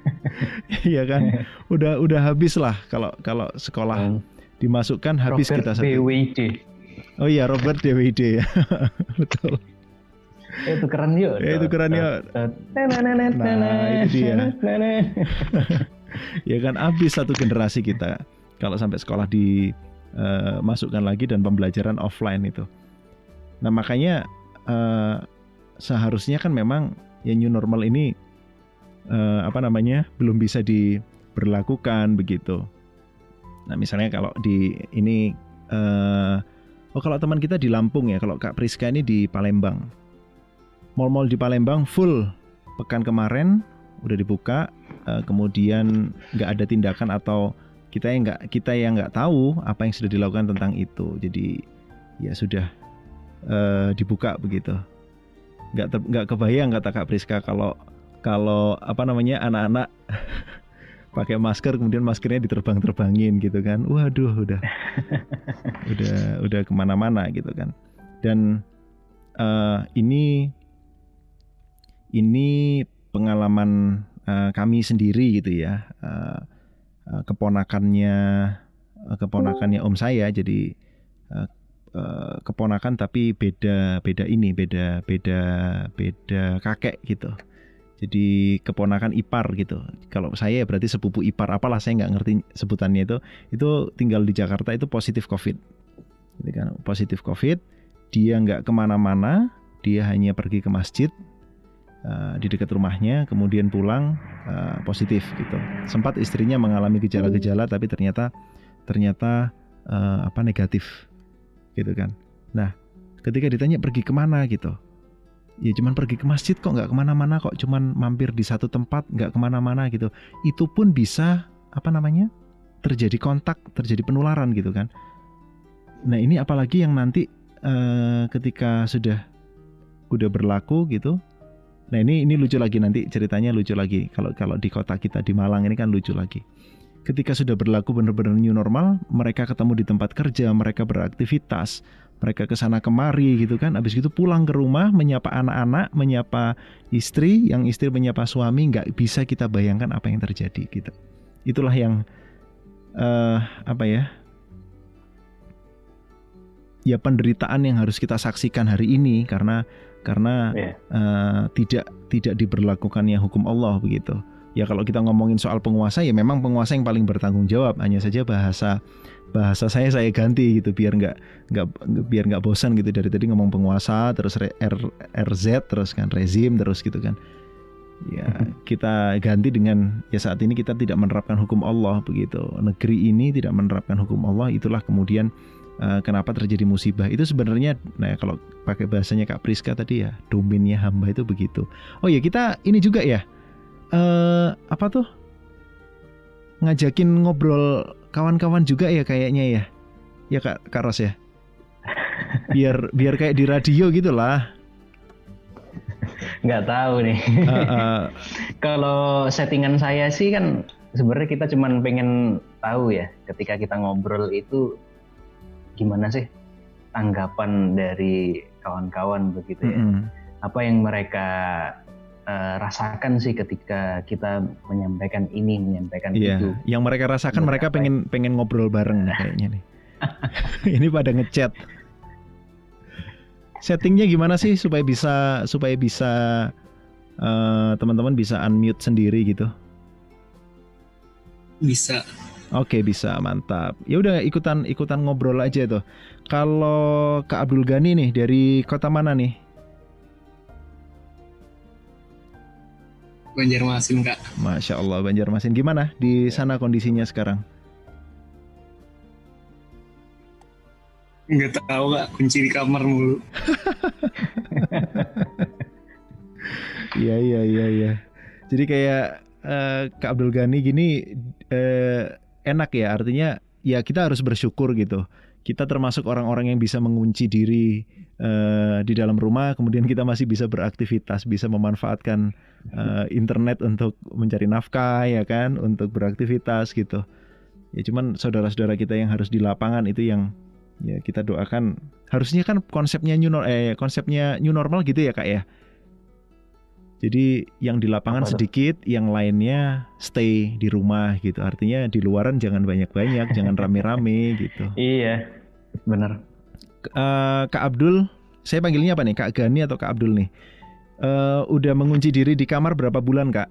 Iya kan, udah udah habis lah kalau kalau sekolah hmm. dimasukkan habis Robert kita satu. DWD. Oh iya Robert DWD ya, betul. Eh, itu keren yuk. Ya, itu keren yuk. Nah itu dia. ya kan habis satu generasi kita kalau sampai sekolah dimasukkan uh, lagi dan pembelajaran offline itu. Nah makanya uh, seharusnya kan memang ya new normal ini uh, apa namanya belum bisa diberlakukan begitu. Nah misalnya kalau di ini uh, oh kalau teman kita di Lampung ya kalau Kak Priska ini di Palembang, mall-mall di Palembang full pekan kemarin udah dibuka, uh, kemudian nggak ada tindakan atau kita yang nggak kita yang nggak tahu apa yang sudah dilakukan tentang itu, jadi ya sudah uh, dibuka begitu. Nggak nggak kebayang kata Kak Priska kalau kalau apa namanya anak-anak pakai masker kemudian maskernya diterbang-terbangin gitu kan. Waduh udah. Udah udah ke mana-mana gitu kan. Dan uh, ini ini pengalaman uh, kami sendiri gitu ya. Uh, uh, keponakannya uh, keponakannya om saya jadi uh, uh, keponakan tapi beda beda ini beda beda beda kakek gitu jadi keponakan ipar gitu. Kalau saya berarti sepupu ipar, apalah saya nggak ngerti sebutannya itu. Itu tinggal di Jakarta itu positif COVID. Jadi kan positif COVID, dia nggak ke mana-mana, dia hanya pergi ke masjid uh, di dekat rumahnya, kemudian pulang uh, positif gitu. Sempat istrinya mengalami gejala-gejala, tapi ternyata ternyata uh, apa negatif gitu kan. Nah, ketika ditanya pergi ke mana gitu, ya cuman pergi ke masjid kok nggak ke mana-mana kok cuman mampir di satu tempat nggak ke mana-mana gitu. Itu pun bisa apa namanya terjadi kontak terjadi penularan gitu kan. Nah ini apalagi yang nanti uh, ketika sudah udah berlaku gitu. Nah ini ini lucu lagi nanti ceritanya lucu lagi. Kalau kalau di kota kita di Malang ini kan lucu lagi. Ketika sudah berlaku benar-benar new normal mereka ketemu di tempat kerja mereka beraktivitas mereka ke sana kemari gitu kan habis itu pulang ke rumah menyapa anak-anak menyapa istri yang istri menyapa suami nggak bisa kita bayangkan apa yang terjadi gitu itulah yang uh, apa ya ya penderitaan yang harus kita saksikan hari ini karena karena yeah. Iya. uh, tidak tidak diberlakukannya hukum Allah begitu ya kalau kita ngomongin soal penguasa ya memang penguasa yang paling bertanggung jawab hanya saja bahasa bahasa saya saya ganti gitu biar nggak nggak biar nggak bosan gitu. Dari tadi ngomong penguasa terus R, RZ terus kan rezim terus gitu kan. Ya kita ganti dengan ya saat ini kita tidak menerapkan hukum Allah begitu. Negeri ini tidak menerapkan hukum Allah itulah kemudian uh, kenapa terjadi musibah. Itu sebenarnya nah kalau pakai bahasanya Kak Priska tadi ya domainnya hamba itu begitu. Oh ya kita ini juga ya uh, apa tuh? Ngajakin ngobrol kawan-kawan juga ya kayaknya ya. Ya kak kak Ros ya? Biar biar kayak di radio gitu lah nggak tahu nih. Uh, uh, kalau settingan saya sih kan sebenarnya kita cuman pengen tahu ya ketika kita ngobrol itu gimana sih tanggapan dari kawan-kawan begitu ya? Mm -hmm. apa yang mereka uh, rasakan sih ketika kita menyampaikan ini, menyampaikan iya. itu. Yang mereka rasakan mereka pengen pengen ngobrol bareng nih kayaknya nih. ini pada ngechat. Settingnya gimana sih supaya bisa supaya bisa teman eh, teman-teman bisa unmute sendiri gitu? Bisa. Oke bisa mantap. Ya udah ikutan ikutan ngobrol aja tuh. Kalau Kak Abdul Gani nih dari kota mana nih? Banjarmasin kak. Masya Allah Banjarmasin gimana di sana kondisinya sekarang? Nggak tahu kak, kunci di kamar mulu. Iya iya iya iya. Jadi kayak uh, Kak Abdul Ghani gini uh, enak ya artinya ya kita harus bersyukur gitu. Kita termasuk orang-orang yang bisa mengunci diri uh, di dalam rumah, kemudian kita masih bisa beraktivitas, bisa memanfaatkan uh, internet untuk mencari nafkah ya kan? Untuk beraktivitas gitu. Ya cuman saudara-saudara kita yang harus di lapangan itu yang ya kita doakan. Harusnya kan konsepnya new eh konsepnya new normal gitu ya kak ya jadi yang di lapangan Apa sedikit, itu? yang lainnya stay di rumah gitu. Artinya di luaran jangan banyak-banyak, jangan rame-rame gitu. Iya, benar. Uh, Kak Abdul, saya panggilnya apa nih? Kak Gani atau Kak Abdul nih? uh, udah mengunci diri di kamar berapa bulan kak?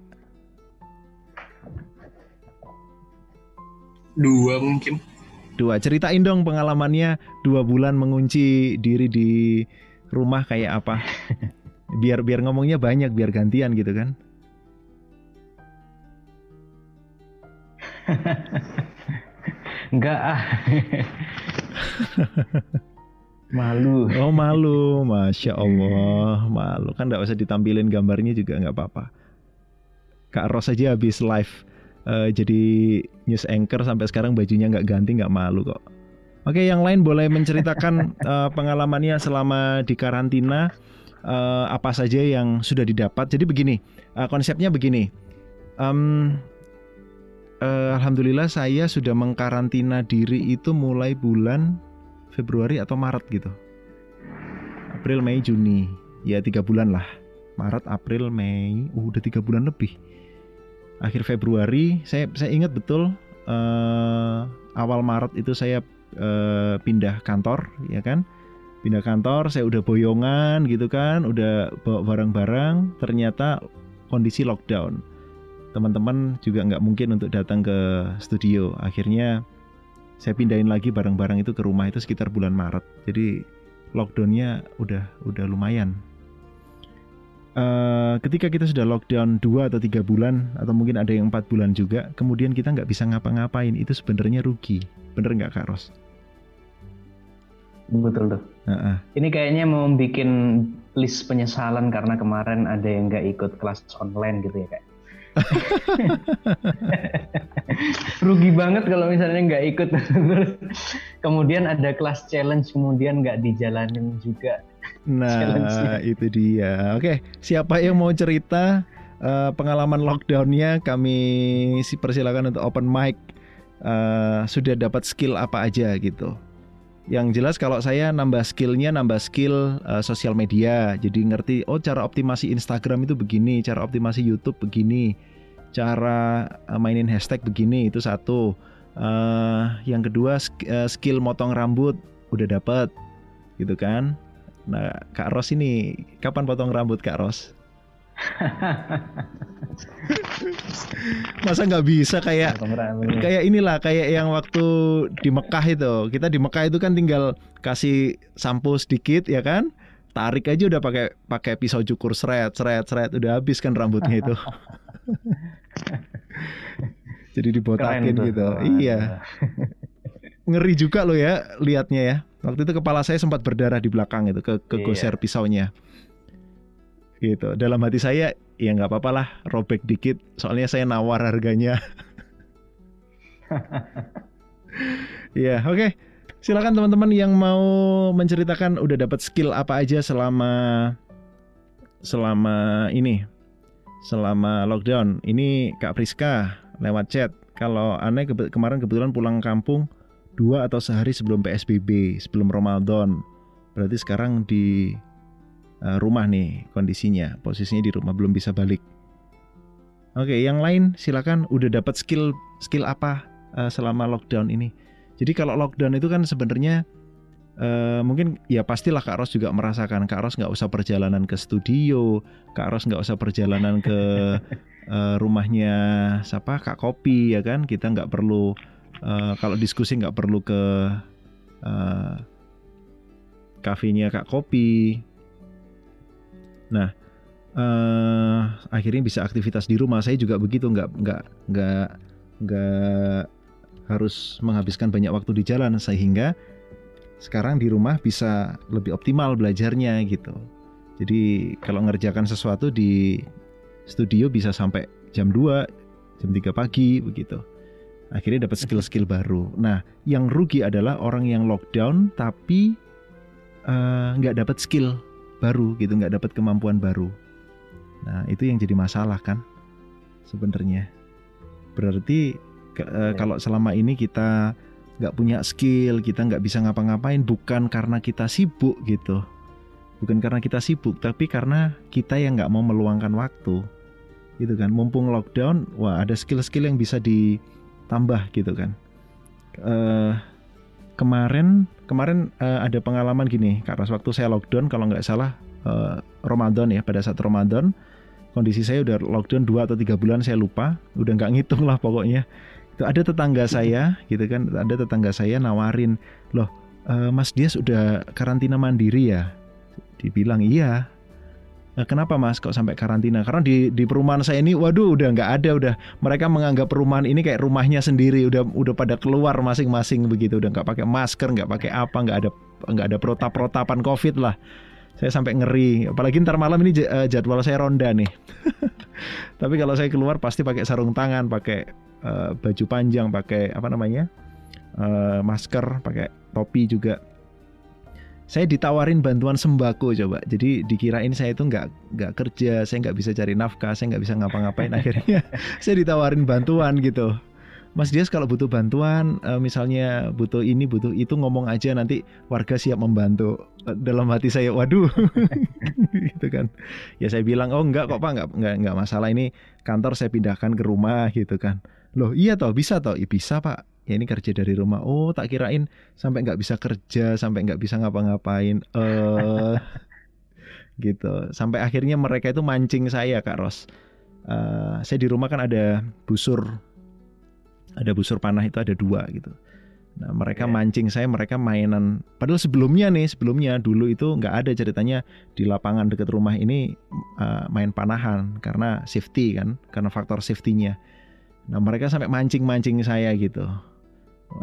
Dua mungkin. Dua. Ceritain dong pengalamannya dua bulan mengunci diri di rumah kayak apa? biar biar ngomongnya banyak biar gantian gitu kan? Enggak ah. Malu. Oh malu, masya Allah, malu kan nggak usah ditampilin gambarnya juga nggak apa-apa. Kak Ros aja habis live uh, jadi news anchor sampai sekarang bajunya nggak ganti nggak malu kok. Oke, yang lain boleh menceritakan uh, pengalamannya selama di karantina uh, apa saja yang sudah didapat. Jadi begini, uh, konsepnya begini. Um, uh, Alhamdulillah saya sudah mengkarantina diri itu mulai bulan Februari atau Maret gitu. April, Mei, Juni, ya tiga bulan lah. Maret, April, Mei, uh, udah tiga bulan lebih. Akhir Februari, saya saya ingat betul uh, awal Maret itu saya uh, pindah kantor, ya kan? Pindah kantor saya udah boyongan gitu kan udah bawa barang-barang ternyata kondisi lockdown. Teman-teman juga nggak mungkin untuk datang ke studio. Akhirnya saya pindahin lagi barang-barang itu ke rumah itu sekitar bulan Maret. Jadi lockdownnya udah udah lumayan. Uh, ketika kita sudah lockdown dua atau tiga bulan atau mungkin ada yang empat bulan juga kemudian kita nggak bisa ngapa-ngapain itu sebenarnya rugi. Bener nggak Kak Ros? Betul tuh. Uh-uh. Ini kayaknya mau bikin list penyesalan karena kemarin ada yang nggak ikut kelas online gitu ya kak. Rugi banget kalau misalnya nggak ikut kemudian ada kelas challenge kemudian nggak dijalanin juga. Nah itu dia. Oke siapa yang mau cerita uh, pengalaman lockdownnya kami si persilakan untuk open mic. Uh, sudah dapat skill apa aja gitu yang jelas kalau saya nambah skillnya nambah skill uh, sosial media. Jadi ngerti oh cara optimasi Instagram itu begini cara optimasi YouTube begini cara uh, mainin hashtag begini itu satu. Uh, yang kedua skill motong rambut udah dapet gitu kan? Nah Kak Ros ini kapan potong rambut Kak Ros Masa nggak bisa kayak kayak inilah kayak yang waktu di Mekah itu. Kita di Mekah itu kan tinggal kasih sampo sedikit ya kan? Tarik aja udah pakai pakai pisau cukur seret seret seret udah habis kan rambutnya itu. Jadi dibotakin gitu. Iya. Ngeri juga loh ya liatnya ya. Waktu itu kepala saya sempat berdarah di belakang itu ke kegoser iya. pisaunya gitu. Dalam hati saya ya nggak apa-apa lah robek dikit. Soalnya saya nawar harganya. Ya oke. Okay. silakan teman-teman yang mau menceritakan udah dapat skill apa aja selama selama ini? Selama lockdown. Ini Kak Priska lewat chat. Kalau aneh ke kemarin kebetulan pulang kampung dua atau sehari sebelum PSBB sebelum Ramadan. Berarti sekarang di rumah nih kondisinya, posisinya di rumah belum bisa balik. Oke, yang lain silakan udah dapat skill skill apa uh, selama lockdown ini. Jadi kalau lockdown itu kan sebenarnya uh, mungkin ya pastilah Kak Ros juga merasakan Kak Ros nggak usah perjalanan ke studio, Kak Ros nggak usah perjalanan ke uh, rumahnya siapa Kak Kopi ya kan. Kita nggak perlu uh, kalau diskusi nggak perlu ke uh, kafenya Kak Kopi, Nah, uh, akhirnya bisa aktivitas di rumah. Saya juga begitu, nggak nggak nggak nggak harus menghabiskan banyak waktu di jalan sehingga sekarang di rumah bisa lebih optimal belajarnya gitu. Jadi kalau ngerjakan sesuatu di studio bisa sampai jam 2, jam 3 pagi begitu. Akhirnya dapat skill-skill baru. Nah, yang rugi adalah orang yang lockdown tapi eh, nggak uh, dapat skill baru gitu nggak dapat kemampuan baru. Nah itu yang jadi masalah kan sebenarnya. Berarti ke, e, kalau selama ini kita nggak punya skill kita nggak bisa ngapa-ngapain bukan karena kita sibuk gitu. Bukan karena kita sibuk tapi karena kita yang nggak mau meluangkan waktu gitu kan. Mumpung lockdown wah ada skill-skill yang bisa ditambah gitu kan. Uh, kemarin kemarin uh, ada pengalaman gini. Karena waktu saya lockdown kalau nggak salah uh, Ramadan ya pada saat Ramadan kondisi saya udah lockdown dua atau tiga bulan saya lupa. Udah nggak ngitung lah pokoknya. Itu ada tetangga saya gitu kan ada tetangga saya nawarin loh uh, Mas Dias udah karantina mandiri ya? Dibilang iya Nah, kenapa mas kok sampai karantina? Karena di di perumahan saya ini, waduh, udah nggak ada, udah mereka menganggap perumahan ini kayak rumahnya sendiri, udah udah pada keluar masing-masing begitu, udah nggak pakai masker, nggak pakai apa, nggak ada nggak ada protap-protapan covid lah. Saya sampai ngeri, apalagi ntar malam ini eh, jadwal saya ronda nih. Tapi kalau saya keluar pasti pakai sarung tangan, pakai uh, baju panjang, pakai apa namanya uh, masker, pakai topi juga saya ditawarin bantuan sembako coba. Jadi dikirain saya itu nggak nggak kerja, saya nggak bisa cari nafkah, saya nggak bisa ngapa-ngapain. Akhirnya saya ditawarin bantuan gitu. Mas Dias kalau butuh bantuan, uh, misalnya butuh ini, butuh itu, ngomong aja nanti warga siap membantu. Uh, dalam hati saya, waduh, gitu kan. Ya saya bilang, oh enggak kok pak, enggak, enggak, enggak masalah ini kantor saya pindahkan ke rumah gitu kan. Loh iya toh, bisa toh, ya, bisa pak. Ya ini kerja dari rumah. Oh tak kirain sampai nggak bisa kerja, sampai nggak bisa ngapa-ngapain. Eh, uh, gitu. Sampai akhirnya mereka itu mancing saya kak Ros. Uh, saya di rumah kan ada busur ada busur panah itu ada dua gitu. Nah mereka yeah. mancing saya, mereka mainan. Padahal sebelumnya nih, sebelumnya dulu itu nggak ada ceritanya di lapangan dekat rumah ini uh, main panahan karena safety kan, karena faktor safety-nya. Nah mereka sampai mancing-mancing saya gitu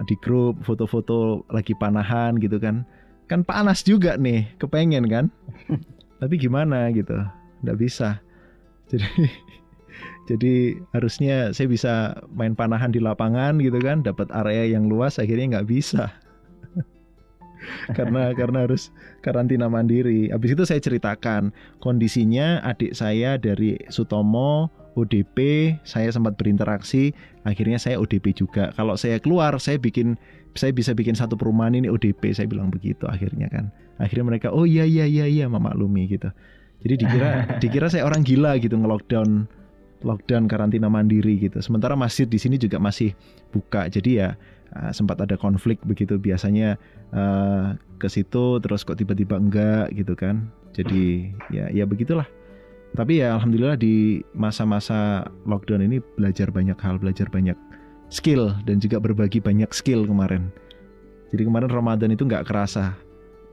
di grup foto-foto lagi panahan gitu kan, kan panas juga nih, kepengen kan. Tapi gimana gitu, nggak bisa. Jadi jadi harusnya saya bisa main panahan di lapangan gitu kan, dapat area yang luas, akhirnya nggak bisa. karena karena harus karantina mandiri. Habis itu saya ceritakan kondisinya adik saya dari Sutomo ODP, saya sempat berinteraksi, akhirnya saya ODP juga. Kalau saya keluar, saya bikin saya bisa bikin satu perumahan ini ODP, saya bilang begitu akhirnya kan. Akhirnya mereka, oh iya iya iya iya memaklumi gitu. Jadi dikira dikira saya orang gila gitu ngelockdown lockdown karantina mandiri gitu. Sementara masjid di sini juga masih buka. Jadi ya uh, sempat ada konflik begitu biasanya uh, ke situ terus kok tiba-tiba enggak gitu kan. Jadi ya ya begitulah. Tapi ya alhamdulillah di masa-masa lockdown ini belajar banyak hal, belajar banyak skill dan juga berbagi banyak skill kemarin. Jadi kemarin Ramadan itu nggak kerasa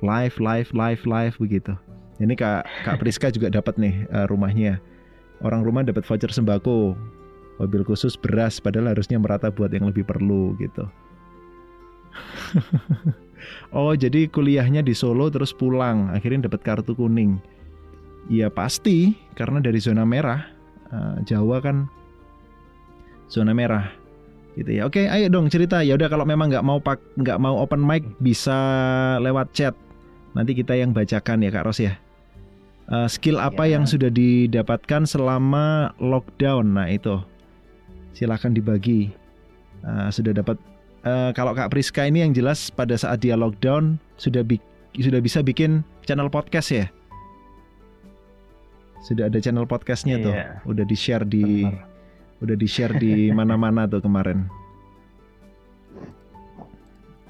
live live live live begitu. Ini kak kak Priska juga dapat nih uh, rumahnya orang rumah dapat voucher sembako mobil khusus beras padahal harusnya merata buat yang lebih perlu gitu oh jadi kuliahnya di Solo terus pulang akhirnya dapat kartu kuning Iya pasti karena dari zona merah uh, Jawa kan zona merah gitu ya oke ayo dong cerita ya udah kalau memang nggak mau pak nggak mau open mic bisa lewat chat nanti kita yang bacakan ya kak Ros ya uh, skill apa ya. yang sudah didapatkan selama lockdown? Nah itu silahkan dibagi. Uh, sudah dapat uh, kalau Kak Priska ini yang jelas pada saat dia lockdown sudah bi sudah bisa bikin channel podcast ya. Sudah ada channel podcastnya tuh, iya. udah di share di Benar. udah di share di mana-mana tuh kemarin.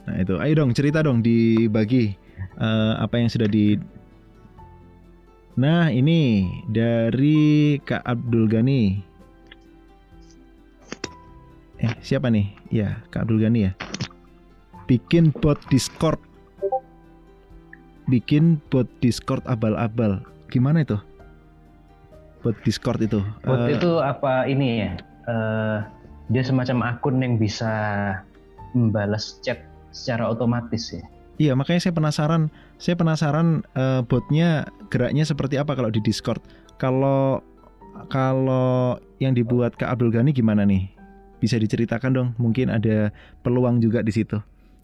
Nah itu, ayo dong cerita dong dibagi uh, apa yang sudah di Nah ini dari Kak Abdul Gani. Eh siapa nih? Ya Kak Abdul Gani ya. Bikin bot Discord. Bikin bot Discord abal-abal. Gimana itu? Bot Discord itu? Bot uh, itu apa ini ya? Uh, dia semacam akun yang bisa membalas chat secara otomatis ya. Iya, makanya saya penasaran. Saya penasaran uh, botnya geraknya seperti apa kalau di Discord. Kalau kalau yang dibuat Kak Abdul Ghani gimana nih? Bisa diceritakan dong. Mungkin ada peluang juga di situ.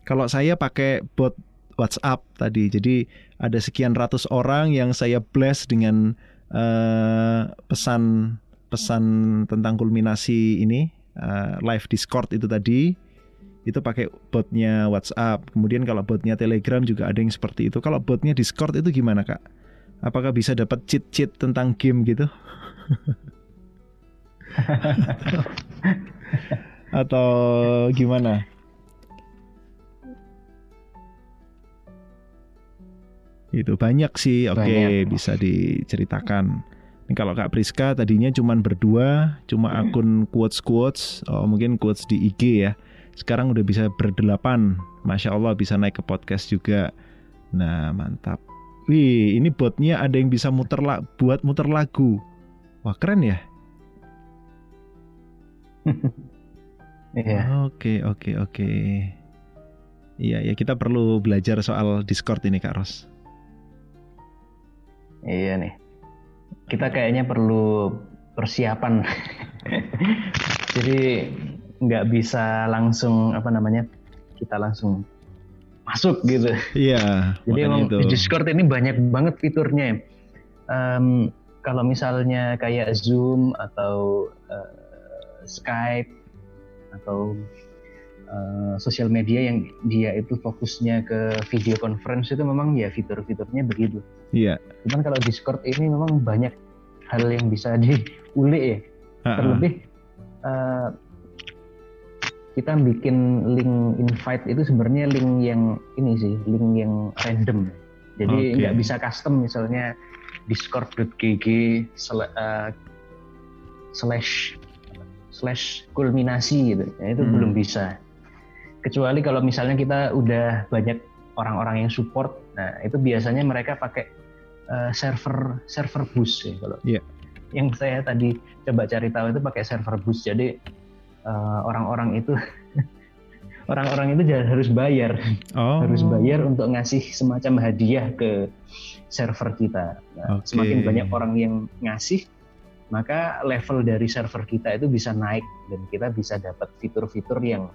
Kalau saya pakai bot WhatsApp tadi, jadi ada sekian ratus orang yang saya blast dengan uh, pesan pesan tentang kulminasi ini uh, live Discord itu tadi itu pakai botnya WhatsApp. Kemudian kalau botnya Telegram juga ada yang seperti itu. Kalau botnya Discord itu gimana kak? Apakah bisa dapat cheat-cheat tentang game gitu? Atau gimana? Itu banyak sih. Oke, okay, bisa diceritakan. Ini kalau Kak Priska tadinya cuma berdua, cuma akun quotes quotes, oh mungkin quotes di IG ya sekarang udah bisa berdelapan Masya Allah bisa naik ke podcast juga nah mantap wih ini botnya ada yang bisa muter la buat muter lagu wah keren ya Iya. Oke oke oke. Iya ya kita perlu belajar soal Discord ini Kak Ros. Iya nih. Kita kayaknya perlu persiapan. Jadi nggak bisa langsung apa namanya kita langsung masuk gitu. Iya. Jadi emang itu. di Discord ini banyak banget fiturnya. Em, kalau misalnya kayak Zoom atau eh, Skype atau eh, sosial media yang dia itu fokusnya ke video conference itu memang ya fitur-fiturnya begitu. Iya. Cuman kalau Discord ini memang banyak hal yang bisa diulik ya. Ha-ha. Terlebih eh, kita bikin link invite itu sebenarnya link yang ini sih, link yang random. Jadi nggak bisa custom misalnya discord.gg sel- eh, slash slash kulminasi gitu. Ya, itu Hmm. belum bisa. Kecuali kalau misalnya kita udah banyak orang-orang yang support, nah itu biasanya mereka pakai eh, server server bus ya kalau Iya. yang saya tadi coba cari tahu itu pakai server bus. Jadi eh, orang-orang itu orang-orang itu harus bayar, Oh. harus bayar untuk ngasih semacam hadiah ke server kita. Nah, Oke. Semakin banyak orang yang ngasih, maka level dari server kita itu bisa naik dan kita bisa dapat fitur-fitur yang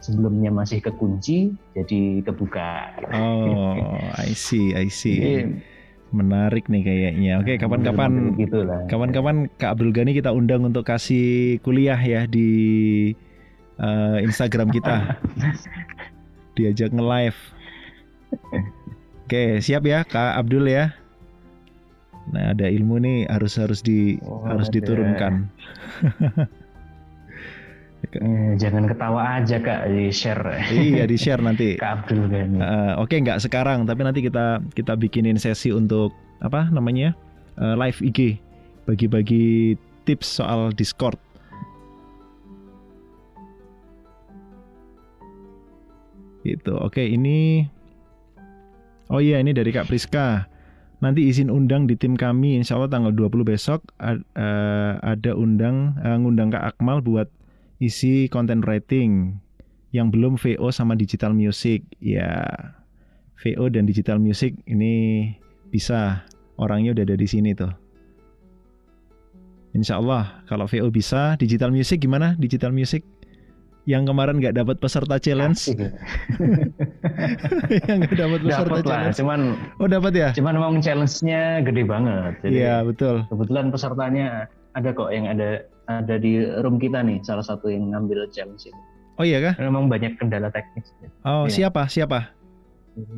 sebelumnya masih kekunci jadi kebuka. Oh, I see, I see. Jadi, Menarik nih kayaknya. Oke, kapan-kapan model-model gitulah. kapan-kapan Kak Abdul Ghani kita undang untuk kasih kuliah ya di eh, Instagram kita. Diajak nge-live. Oke, siap ya Kak Abdul ya. Nah, ada ilmu nih harus harus di Oh, harus ada. diturunkan. Eh, jangan ketawa aja kak di share iya, di-share nanti. Kak Abdul Ghani. Eh, Oke, nggak sekarang, tapi nanti kita kita bikinin sesi untuk apa namanya Eh, live IG, bagi-bagi tips soal Discord. Gitu. Oke, ini Oh iya, ini dari Kak Priska. Nanti izin undang di tim kami, insya Allah tanggal 20 besok eh, ada undang eh, ngundang Kak Akmal buat isi content writing yang belum VO sama digital music. Ya, VO dan digital music ini bisa orangnya udah ada di sini tuh. Insya Allah kalau VO bisa, digital music gimana? Digital music yang kemarin nggak dapat peserta challenge, yang nggak dapat peserta Dapat lah, challenge. cuman Oh dapat ya? cuman memang challenge-nya gede banget. Jadi Iya betul. kebetulan pesertanya ada kok yang ada ada di room kita nih, salah satu yang ngambil challenge ini. Oh iya kah? Memang banyak kendala teknis. Oh Iya. siapa siapa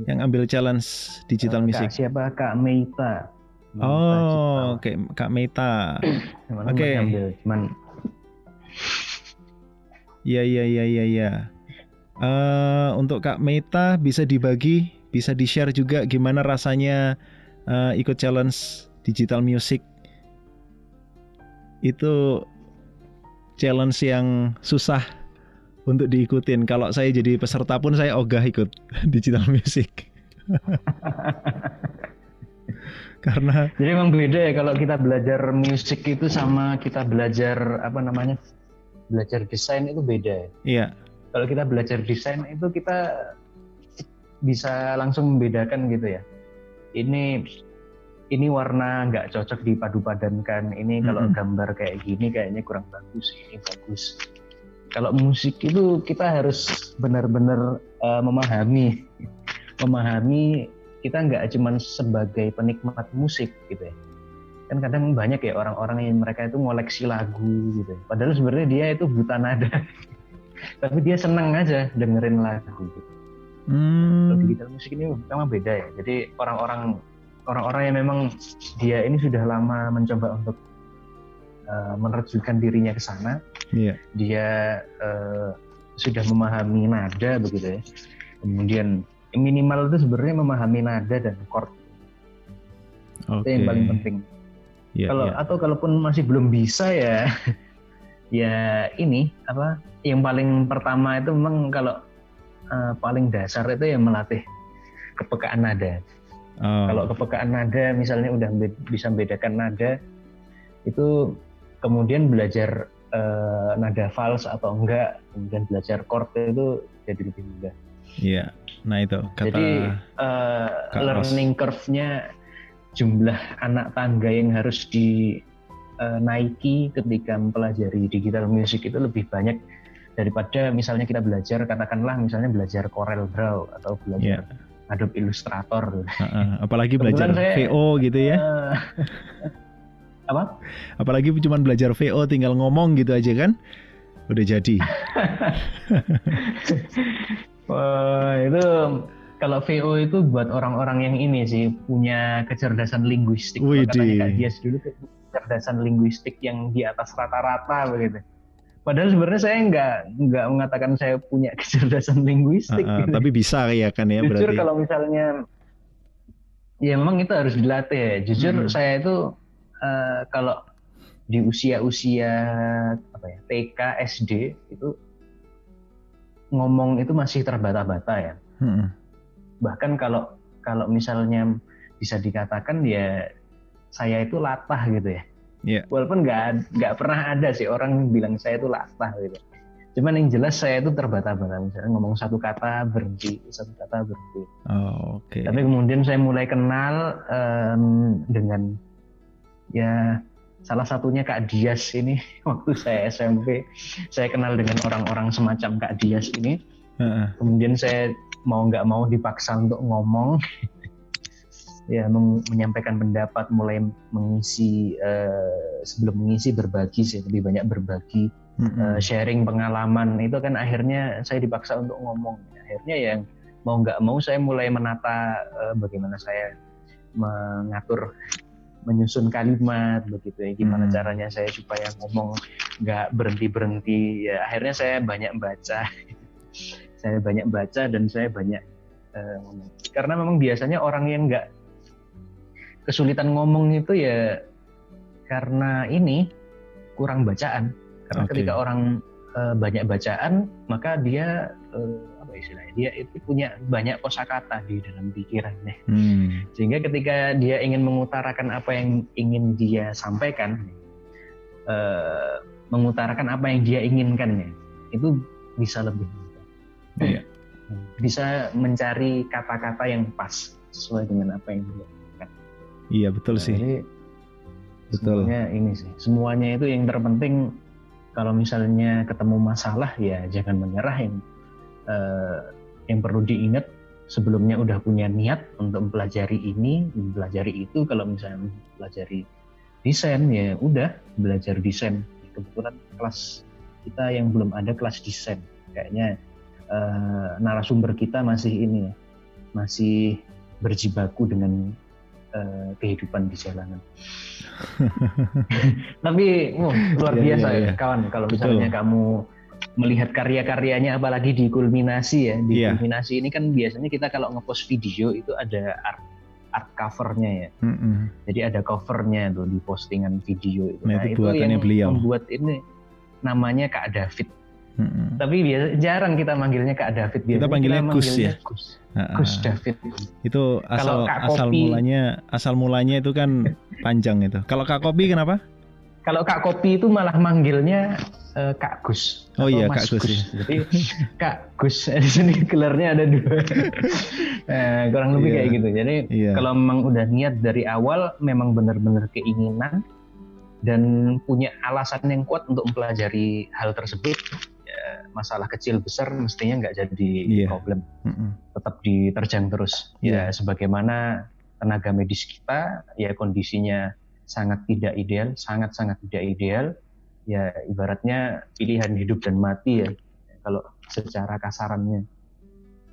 yang ambil challenge digital Eh, music? Kak, siapa Kak Meita? Meita Oh, oke Kak Meta. Cuman oke. ngambil, cuman Iya iya iya iya iya. Eh, untuk Kak Meta bisa dibagi, bisa di-share juga gimana rasanya eh, ikut challenge digital music. Itu challenge yang susah untuk diikutin. Kalau saya jadi peserta pun saya ogah ikut digital music. Karena Jadi emang beda ya kalau kita belajar musik itu sama kita belajar apa namanya belajar desain itu beda. ya. iya, Kalau kita belajar desain itu kita bisa langsung membedakan gitu ya. Ini ini warna nggak cocok dipadu-padankan. Ini kalau Mm-mm. gambar kayak gini kayaknya kurang bagus. Ini bagus. Kalau musik itu kita harus benar-benar eh, memahami, memahami kita nggak cuma sebagai penikmat musik gitu ya kan kadang banyak ya orang-orang yang mereka itu ngoleksi lagu gitu ya. padahal sebenarnya dia itu buta nada tapi dia seneng aja dengerin lagu gitu. Kalau hmm, digital musik ini memang beda ya jadi orang-orang orang-orang yang memang dia ini sudah lama mencoba untuk uh, menerjunkan dirinya ke sana iya, dia eh, sudah memahami nada begitu ya. Kemudian minimal itu sebenarnya memahami nada dan chord oke. itu yang paling penting. Iya, kalau iya. atau kalaupun masih belum bisa ya ya ini apa yang paling pertama itu memang kalau eh, paling dasar itu ya melatih kepekaan nada. Oh, Kalau kepekaan nada misalnya udah be- bisa membedakan nada itu kemudian belajar eh, nada fals atau enggak, kemudian belajar chord itu jadi lebih mudah. Iya. Nah itu kata Jadi eh, Ros. learning curve-nya jumlah anak tangga yang harus dinaiki ketika mempelajari digital music itu lebih banyak daripada misalnya kita belajar katakanlah misalnya belajar Corel Draw atau belajar Adobe Illustrator. Uh, apalagi belajar saya, VO gitu ya. Uh, apa? Apalagi cuma belajar VO tinggal ngomong gitu aja kan? Udah jadi. Wah, itu kalau VO itu buat orang-orang yang ini sih punya kecerdasan linguistik. Wih, Katanya Kak Dias dulu kecerdasan linguistik yang di atas rata-rata begitu. Padahal sebenarnya saya nggak nggak mengatakan saya punya kecerdasan linguistik. Uh, uh, gitu. Tapi bisa ya kan ya Jujur berarti. kalau misalnya ya memang itu harus dilatih ya. Jujur hmm. saya itu uh, kalau di usia-usia apa ya TK SD itu ngomong itu masih terbata-bata ya. Hmm. Bahkan kalau kalau misalnya bisa dikatakan ya saya itu latah gitu ya Yeah. Walaupun nggak nggak pernah ada sih orang bilang saya itu latah gitu. Cuman yang jelas saya itu terbata-bata misalnya ngomong satu kata berhenti, satu kata berhenti. Oh, oke. Okay. Tapi kemudian saya mulai kenal um, dengan ya salah satunya Kak Dias ini waktu saya SMP. Saya kenal dengan orang-orang semacam Kak Dias ini. Uh -uh. Kemudian saya mau nggak mau dipaksa untuk ngomong ya menyampaikan pendapat mulai mengisi uh, sebelum mengisi berbagi sih lebih banyak berbagi mm-hmm. uh, sharing pengalaman. Itu kan akhirnya saya dipaksa untuk ngomong. Akhirnya yang mau nggak mau saya mulai menata uh, bagaimana saya mengatur menyusun kalimat begitu ya. Gimana hmm. caranya saya supaya ngomong nggak berhenti berhenti ya akhirnya saya banyak baca. Saya banyak baca dan saya banyak uh, ngomong. Karena memang biasanya orang yang nggak kesulitan ngomong itu ya karena ini kurang bacaan. Karena okay. ketika orang uh, banyak bacaan, maka dia uh, apa istilahnya? Dia itu punya banyak kosakata di dalam pikirannya. Hmm. Sehingga ketika dia ingin mengutarakan apa yang ingin dia sampaikan, uh, mengutarakan apa yang dia inginkan ya, itu bisa lebih mudah. Yeah. Bisa mencari kata-kata yang pas sesuai dengan apa yang dia Iya betul nah, sih. Jadi betul. Semuanya ini sih. Semuanya itu yang terpenting kalau misalnya ketemu masalah ya jangan menyerah yang uh, yang perlu diingat sebelumnya udah punya niat untuk mempelajari ini, mempelajari itu. Kalau misalnya mempelajari desain ya udah belajar desain. Kebetulan kelas kita yang belum ada kelas desain, kayaknya uh, narasumber kita masih ini ya, masih berjibaku dengan uh, kehidupan di jalanan. Tapi oh, luar yeah, biasa yeah, yeah. ya kawan kalau misalnya Betul. kamu melihat karya-karyanya apalagi di kulminasi ya di yeah. kulminasi ini kan biasanya kita kalau ngepost video itu ada art art covernya ya mm -hmm. jadi ada covernya tuh di postingan video itu nah, nah itu, itu yang beliau. membuat ini namanya Kak David Hmm. Tapi biasa jarang kita manggilnya Kak David. Biasanya kita panggilnya kita Gus ya. Gus, Gus David. Itu asal asal Kopi, mulanya asal mulanya itu kan panjang itu. Kalau Kak Kopi kenapa? Kalau Kak Kopi itu malah manggilnya uh, Kak Gus. Oh iya Kak Gus. Gus. Ya. Jadi Kak Gus di sini gelarnya ada dua. eh, kurang lebih yeah. kayak gitu. Jadi yeah. kalau memang udah niat dari awal memang benar-benar keinginan dan punya alasan yang kuat untuk mempelajari hal tersebut masalah kecil besar mestinya nggak jadi yeah. problem, mm-hmm. tetap diterjang terus. Yeah. Ya sebagaimana tenaga medis kita, ya kondisinya sangat tidak ideal, sangat sangat tidak ideal. Ya ibaratnya pilihan hidup dan mati ya. Kalau secara kasarannya,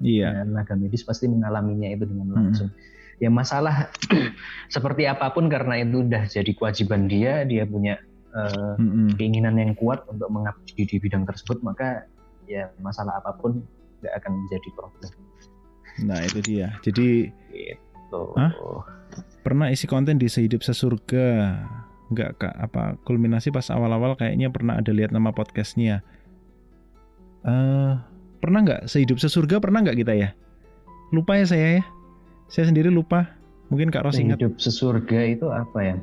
yeah. ya, tenaga medis pasti mengalaminya itu dengan langsung. Mm-hmm ya masalah seperti apa pun karena itu udah jadi kewajiban dia dia punya uh, mm-hmm. keinginan yang kuat untuk mengabdi di bidang tersebut maka ya masalah apa pun tidak akan menjadi problem. Nah itu dia. Jadi gitu. Hah? pernah isi konten di sehidup sesurga nggak kak apa kulminasi pas awal-awal kayaknya pernah ada lihat nama podcastnya. Uh, pernah nggak sehidup sesurga pernah nggak kita ya? Lupa ya saya ya. Saya sendiri lupa. Mungkin Kak Ros ingat. Hidup sesurga itu apa ya?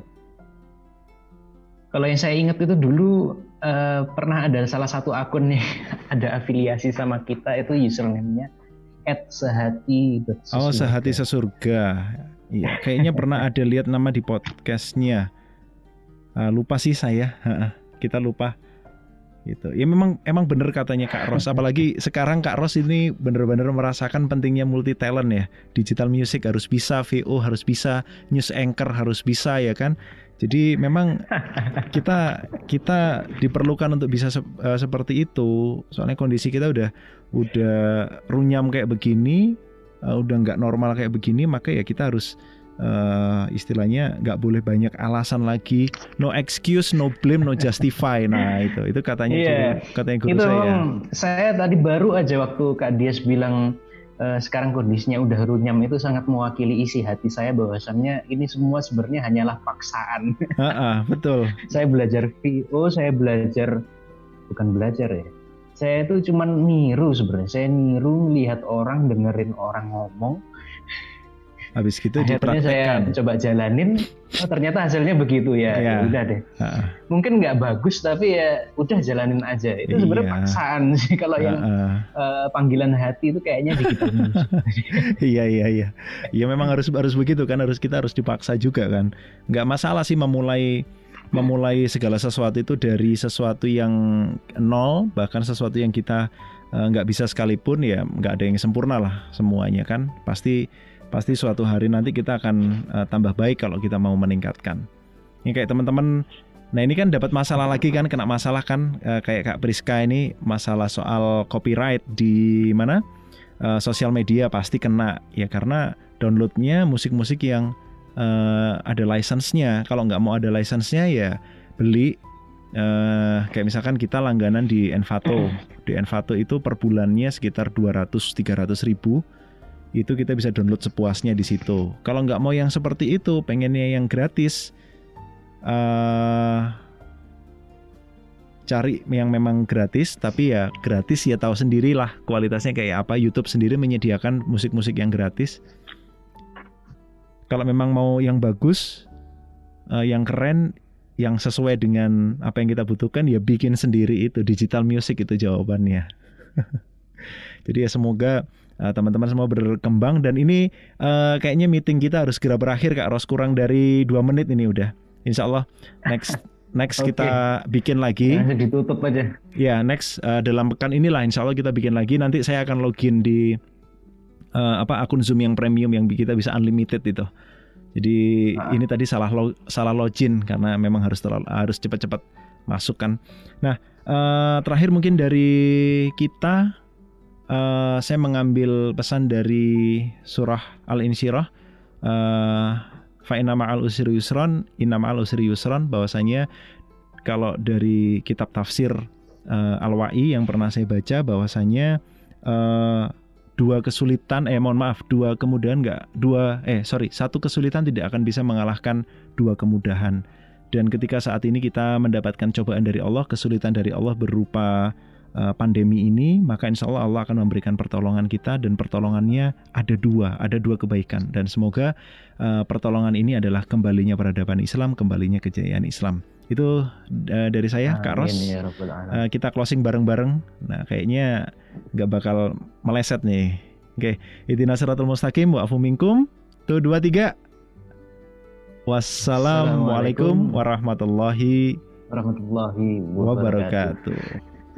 Kalau yang saya ingat itu dulu uh, pernah ada salah satu akun nih ada afiliasi sama kita itu username-nya at sehati Oh sehati sesurga. Iya, kayaknya pernah ada lihat nama di podcastnya. Uh, lupa sih saya, kita lupa. gitu. Ya memang emang bener katanya Kak Ros. Apalagi sekarang Kak Ros ini bener-bener merasakan pentingnya multi talent ya. Digital music harus bisa, VO harus bisa, news anchor harus bisa ya kan. Jadi memang kita kita diperlukan untuk bisa se uh, seperti itu. Soalnya kondisi kita udah udah runyam kayak begini, uh, udah nggak normal kayak begini, maka ya kita harus uh, istilahnya nggak boleh banyak alasan lagi no excuse no blame no justify nah itu itu katanya yeah. guru, katanya guru itu saya saya tadi baru aja waktu kak Dias bilang uh, sekarang kondisinya udah runyam itu sangat mewakili isi hati saya bahwasannya ini semua sebenarnya hanyalah paksaan. Uh, uh, betul. Saya belajar VO saya belajar bukan belajar ya. Saya itu cuman niru sebenarnya. Saya niru lihat orang dengerin orang ngomong Habis gitu Akhirnya saya coba jalanin, oh ternyata hasilnya begitu ya. ya. Udah deh. Ha. Mungkin nggak bagus tapi ya udah jalanin aja. Itu sebenarnya iya. paksaan sih kalau yang uh, panggilan hati itu kayaknya di kita. iya iya iya. Iya memang harus harus begitu kan harus kita harus dipaksa juga kan. Nggak masalah sih memulai memulai segala sesuatu itu dari sesuatu yang nol bahkan sesuatu yang kita eh, nggak uh, bisa sekalipun ya nggak ada yang sempurna lah semuanya kan pasti pasti suatu hari nanti kita akan uh, tambah baik kalau kita mau meningkatkan. Ini kayak teman-teman, nah ini kan dapat masalah lagi kan, kena masalah kan uh, kayak Kak Priska ini masalah soal copyright di mana uh, sosial media pasti kena ya karena downloadnya musik-musik yang uh, ada license-nya. Kalau nggak mau ada license-nya ya beli uh, kayak misalkan kita langganan di Envato. Di Envato itu per bulannya sekitar 200-300 ribu itu kita bisa download sepuasnya di situ. Kalau nggak mau yang seperti itu, pengennya yang gratis, uh, cari yang memang gratis. Tapi ya gratis ya tahu sendirilah kualitasnya kayak apa. YouTube sendiri menyediakan musik-musik yang gratis. Kalau memang mau yang bagus, uh, yang keren, yang sesuai dengan apa yang kita butuhkan, ya bikin sendiri itu digital music itu jawabannya. Jadi ya semoga teman eh, teman-teman semua berkembang dan ini uh, kayaknya meeting kita harus segera berakhir Kak Ros kurang dari dua menit ini udah. Insya Allah next next okay. kita bikin lagi. Nah, ditutup aja. Ya next uh, dalam pekan inilah Insya Allah kita bikin lagi. Nanti saya akan login di uh, apa akun Zoom yang premium yang kita bisa unlimited itu. Jadi nah. ini tadi salah lo, salah login karena memang harus terlalu, harus cepat-cepat masuk kan. Nah uh, terakhir mungkin dari kita uh, saya mengambil pesan dari surah Al-Insyirah. Uh, fa inna ma'al usri yusron inna ma'al usri yusron bahwasanya kalau dari kitab tafsir uh, Al-Wa'i yang pernah saya baca bahwasanya uh, dua kesulitan eh mohon maaf dua kemudahan enggak dua eh sorry satu kesulitan tidak akan bisa mengalahkan dua kemudahan. Dan ketika saat ini kita mendapatkan cobaan dari Allah kesulitan dari Allah berupa pandemi ini, maka insya Allah Allah akan memberikan pertolongan kita dan pertolongannya ada dua, ada dua kebaikan dan semoga uh, pertolongan ini adalah kembalinya peradaban Islam, kembalinya kejayaan Islam. Itu uh, dari saya, Amin, Kak Ros. Ya uh, kita closing bareng-bareng. Nah, kayaknya nggak bakal meleset nih. Oke, okay. Idina siratul mustaqim wa minkum. Tuh dua tiga. Wassalamualaikum warahmatullahi wabarakatuh.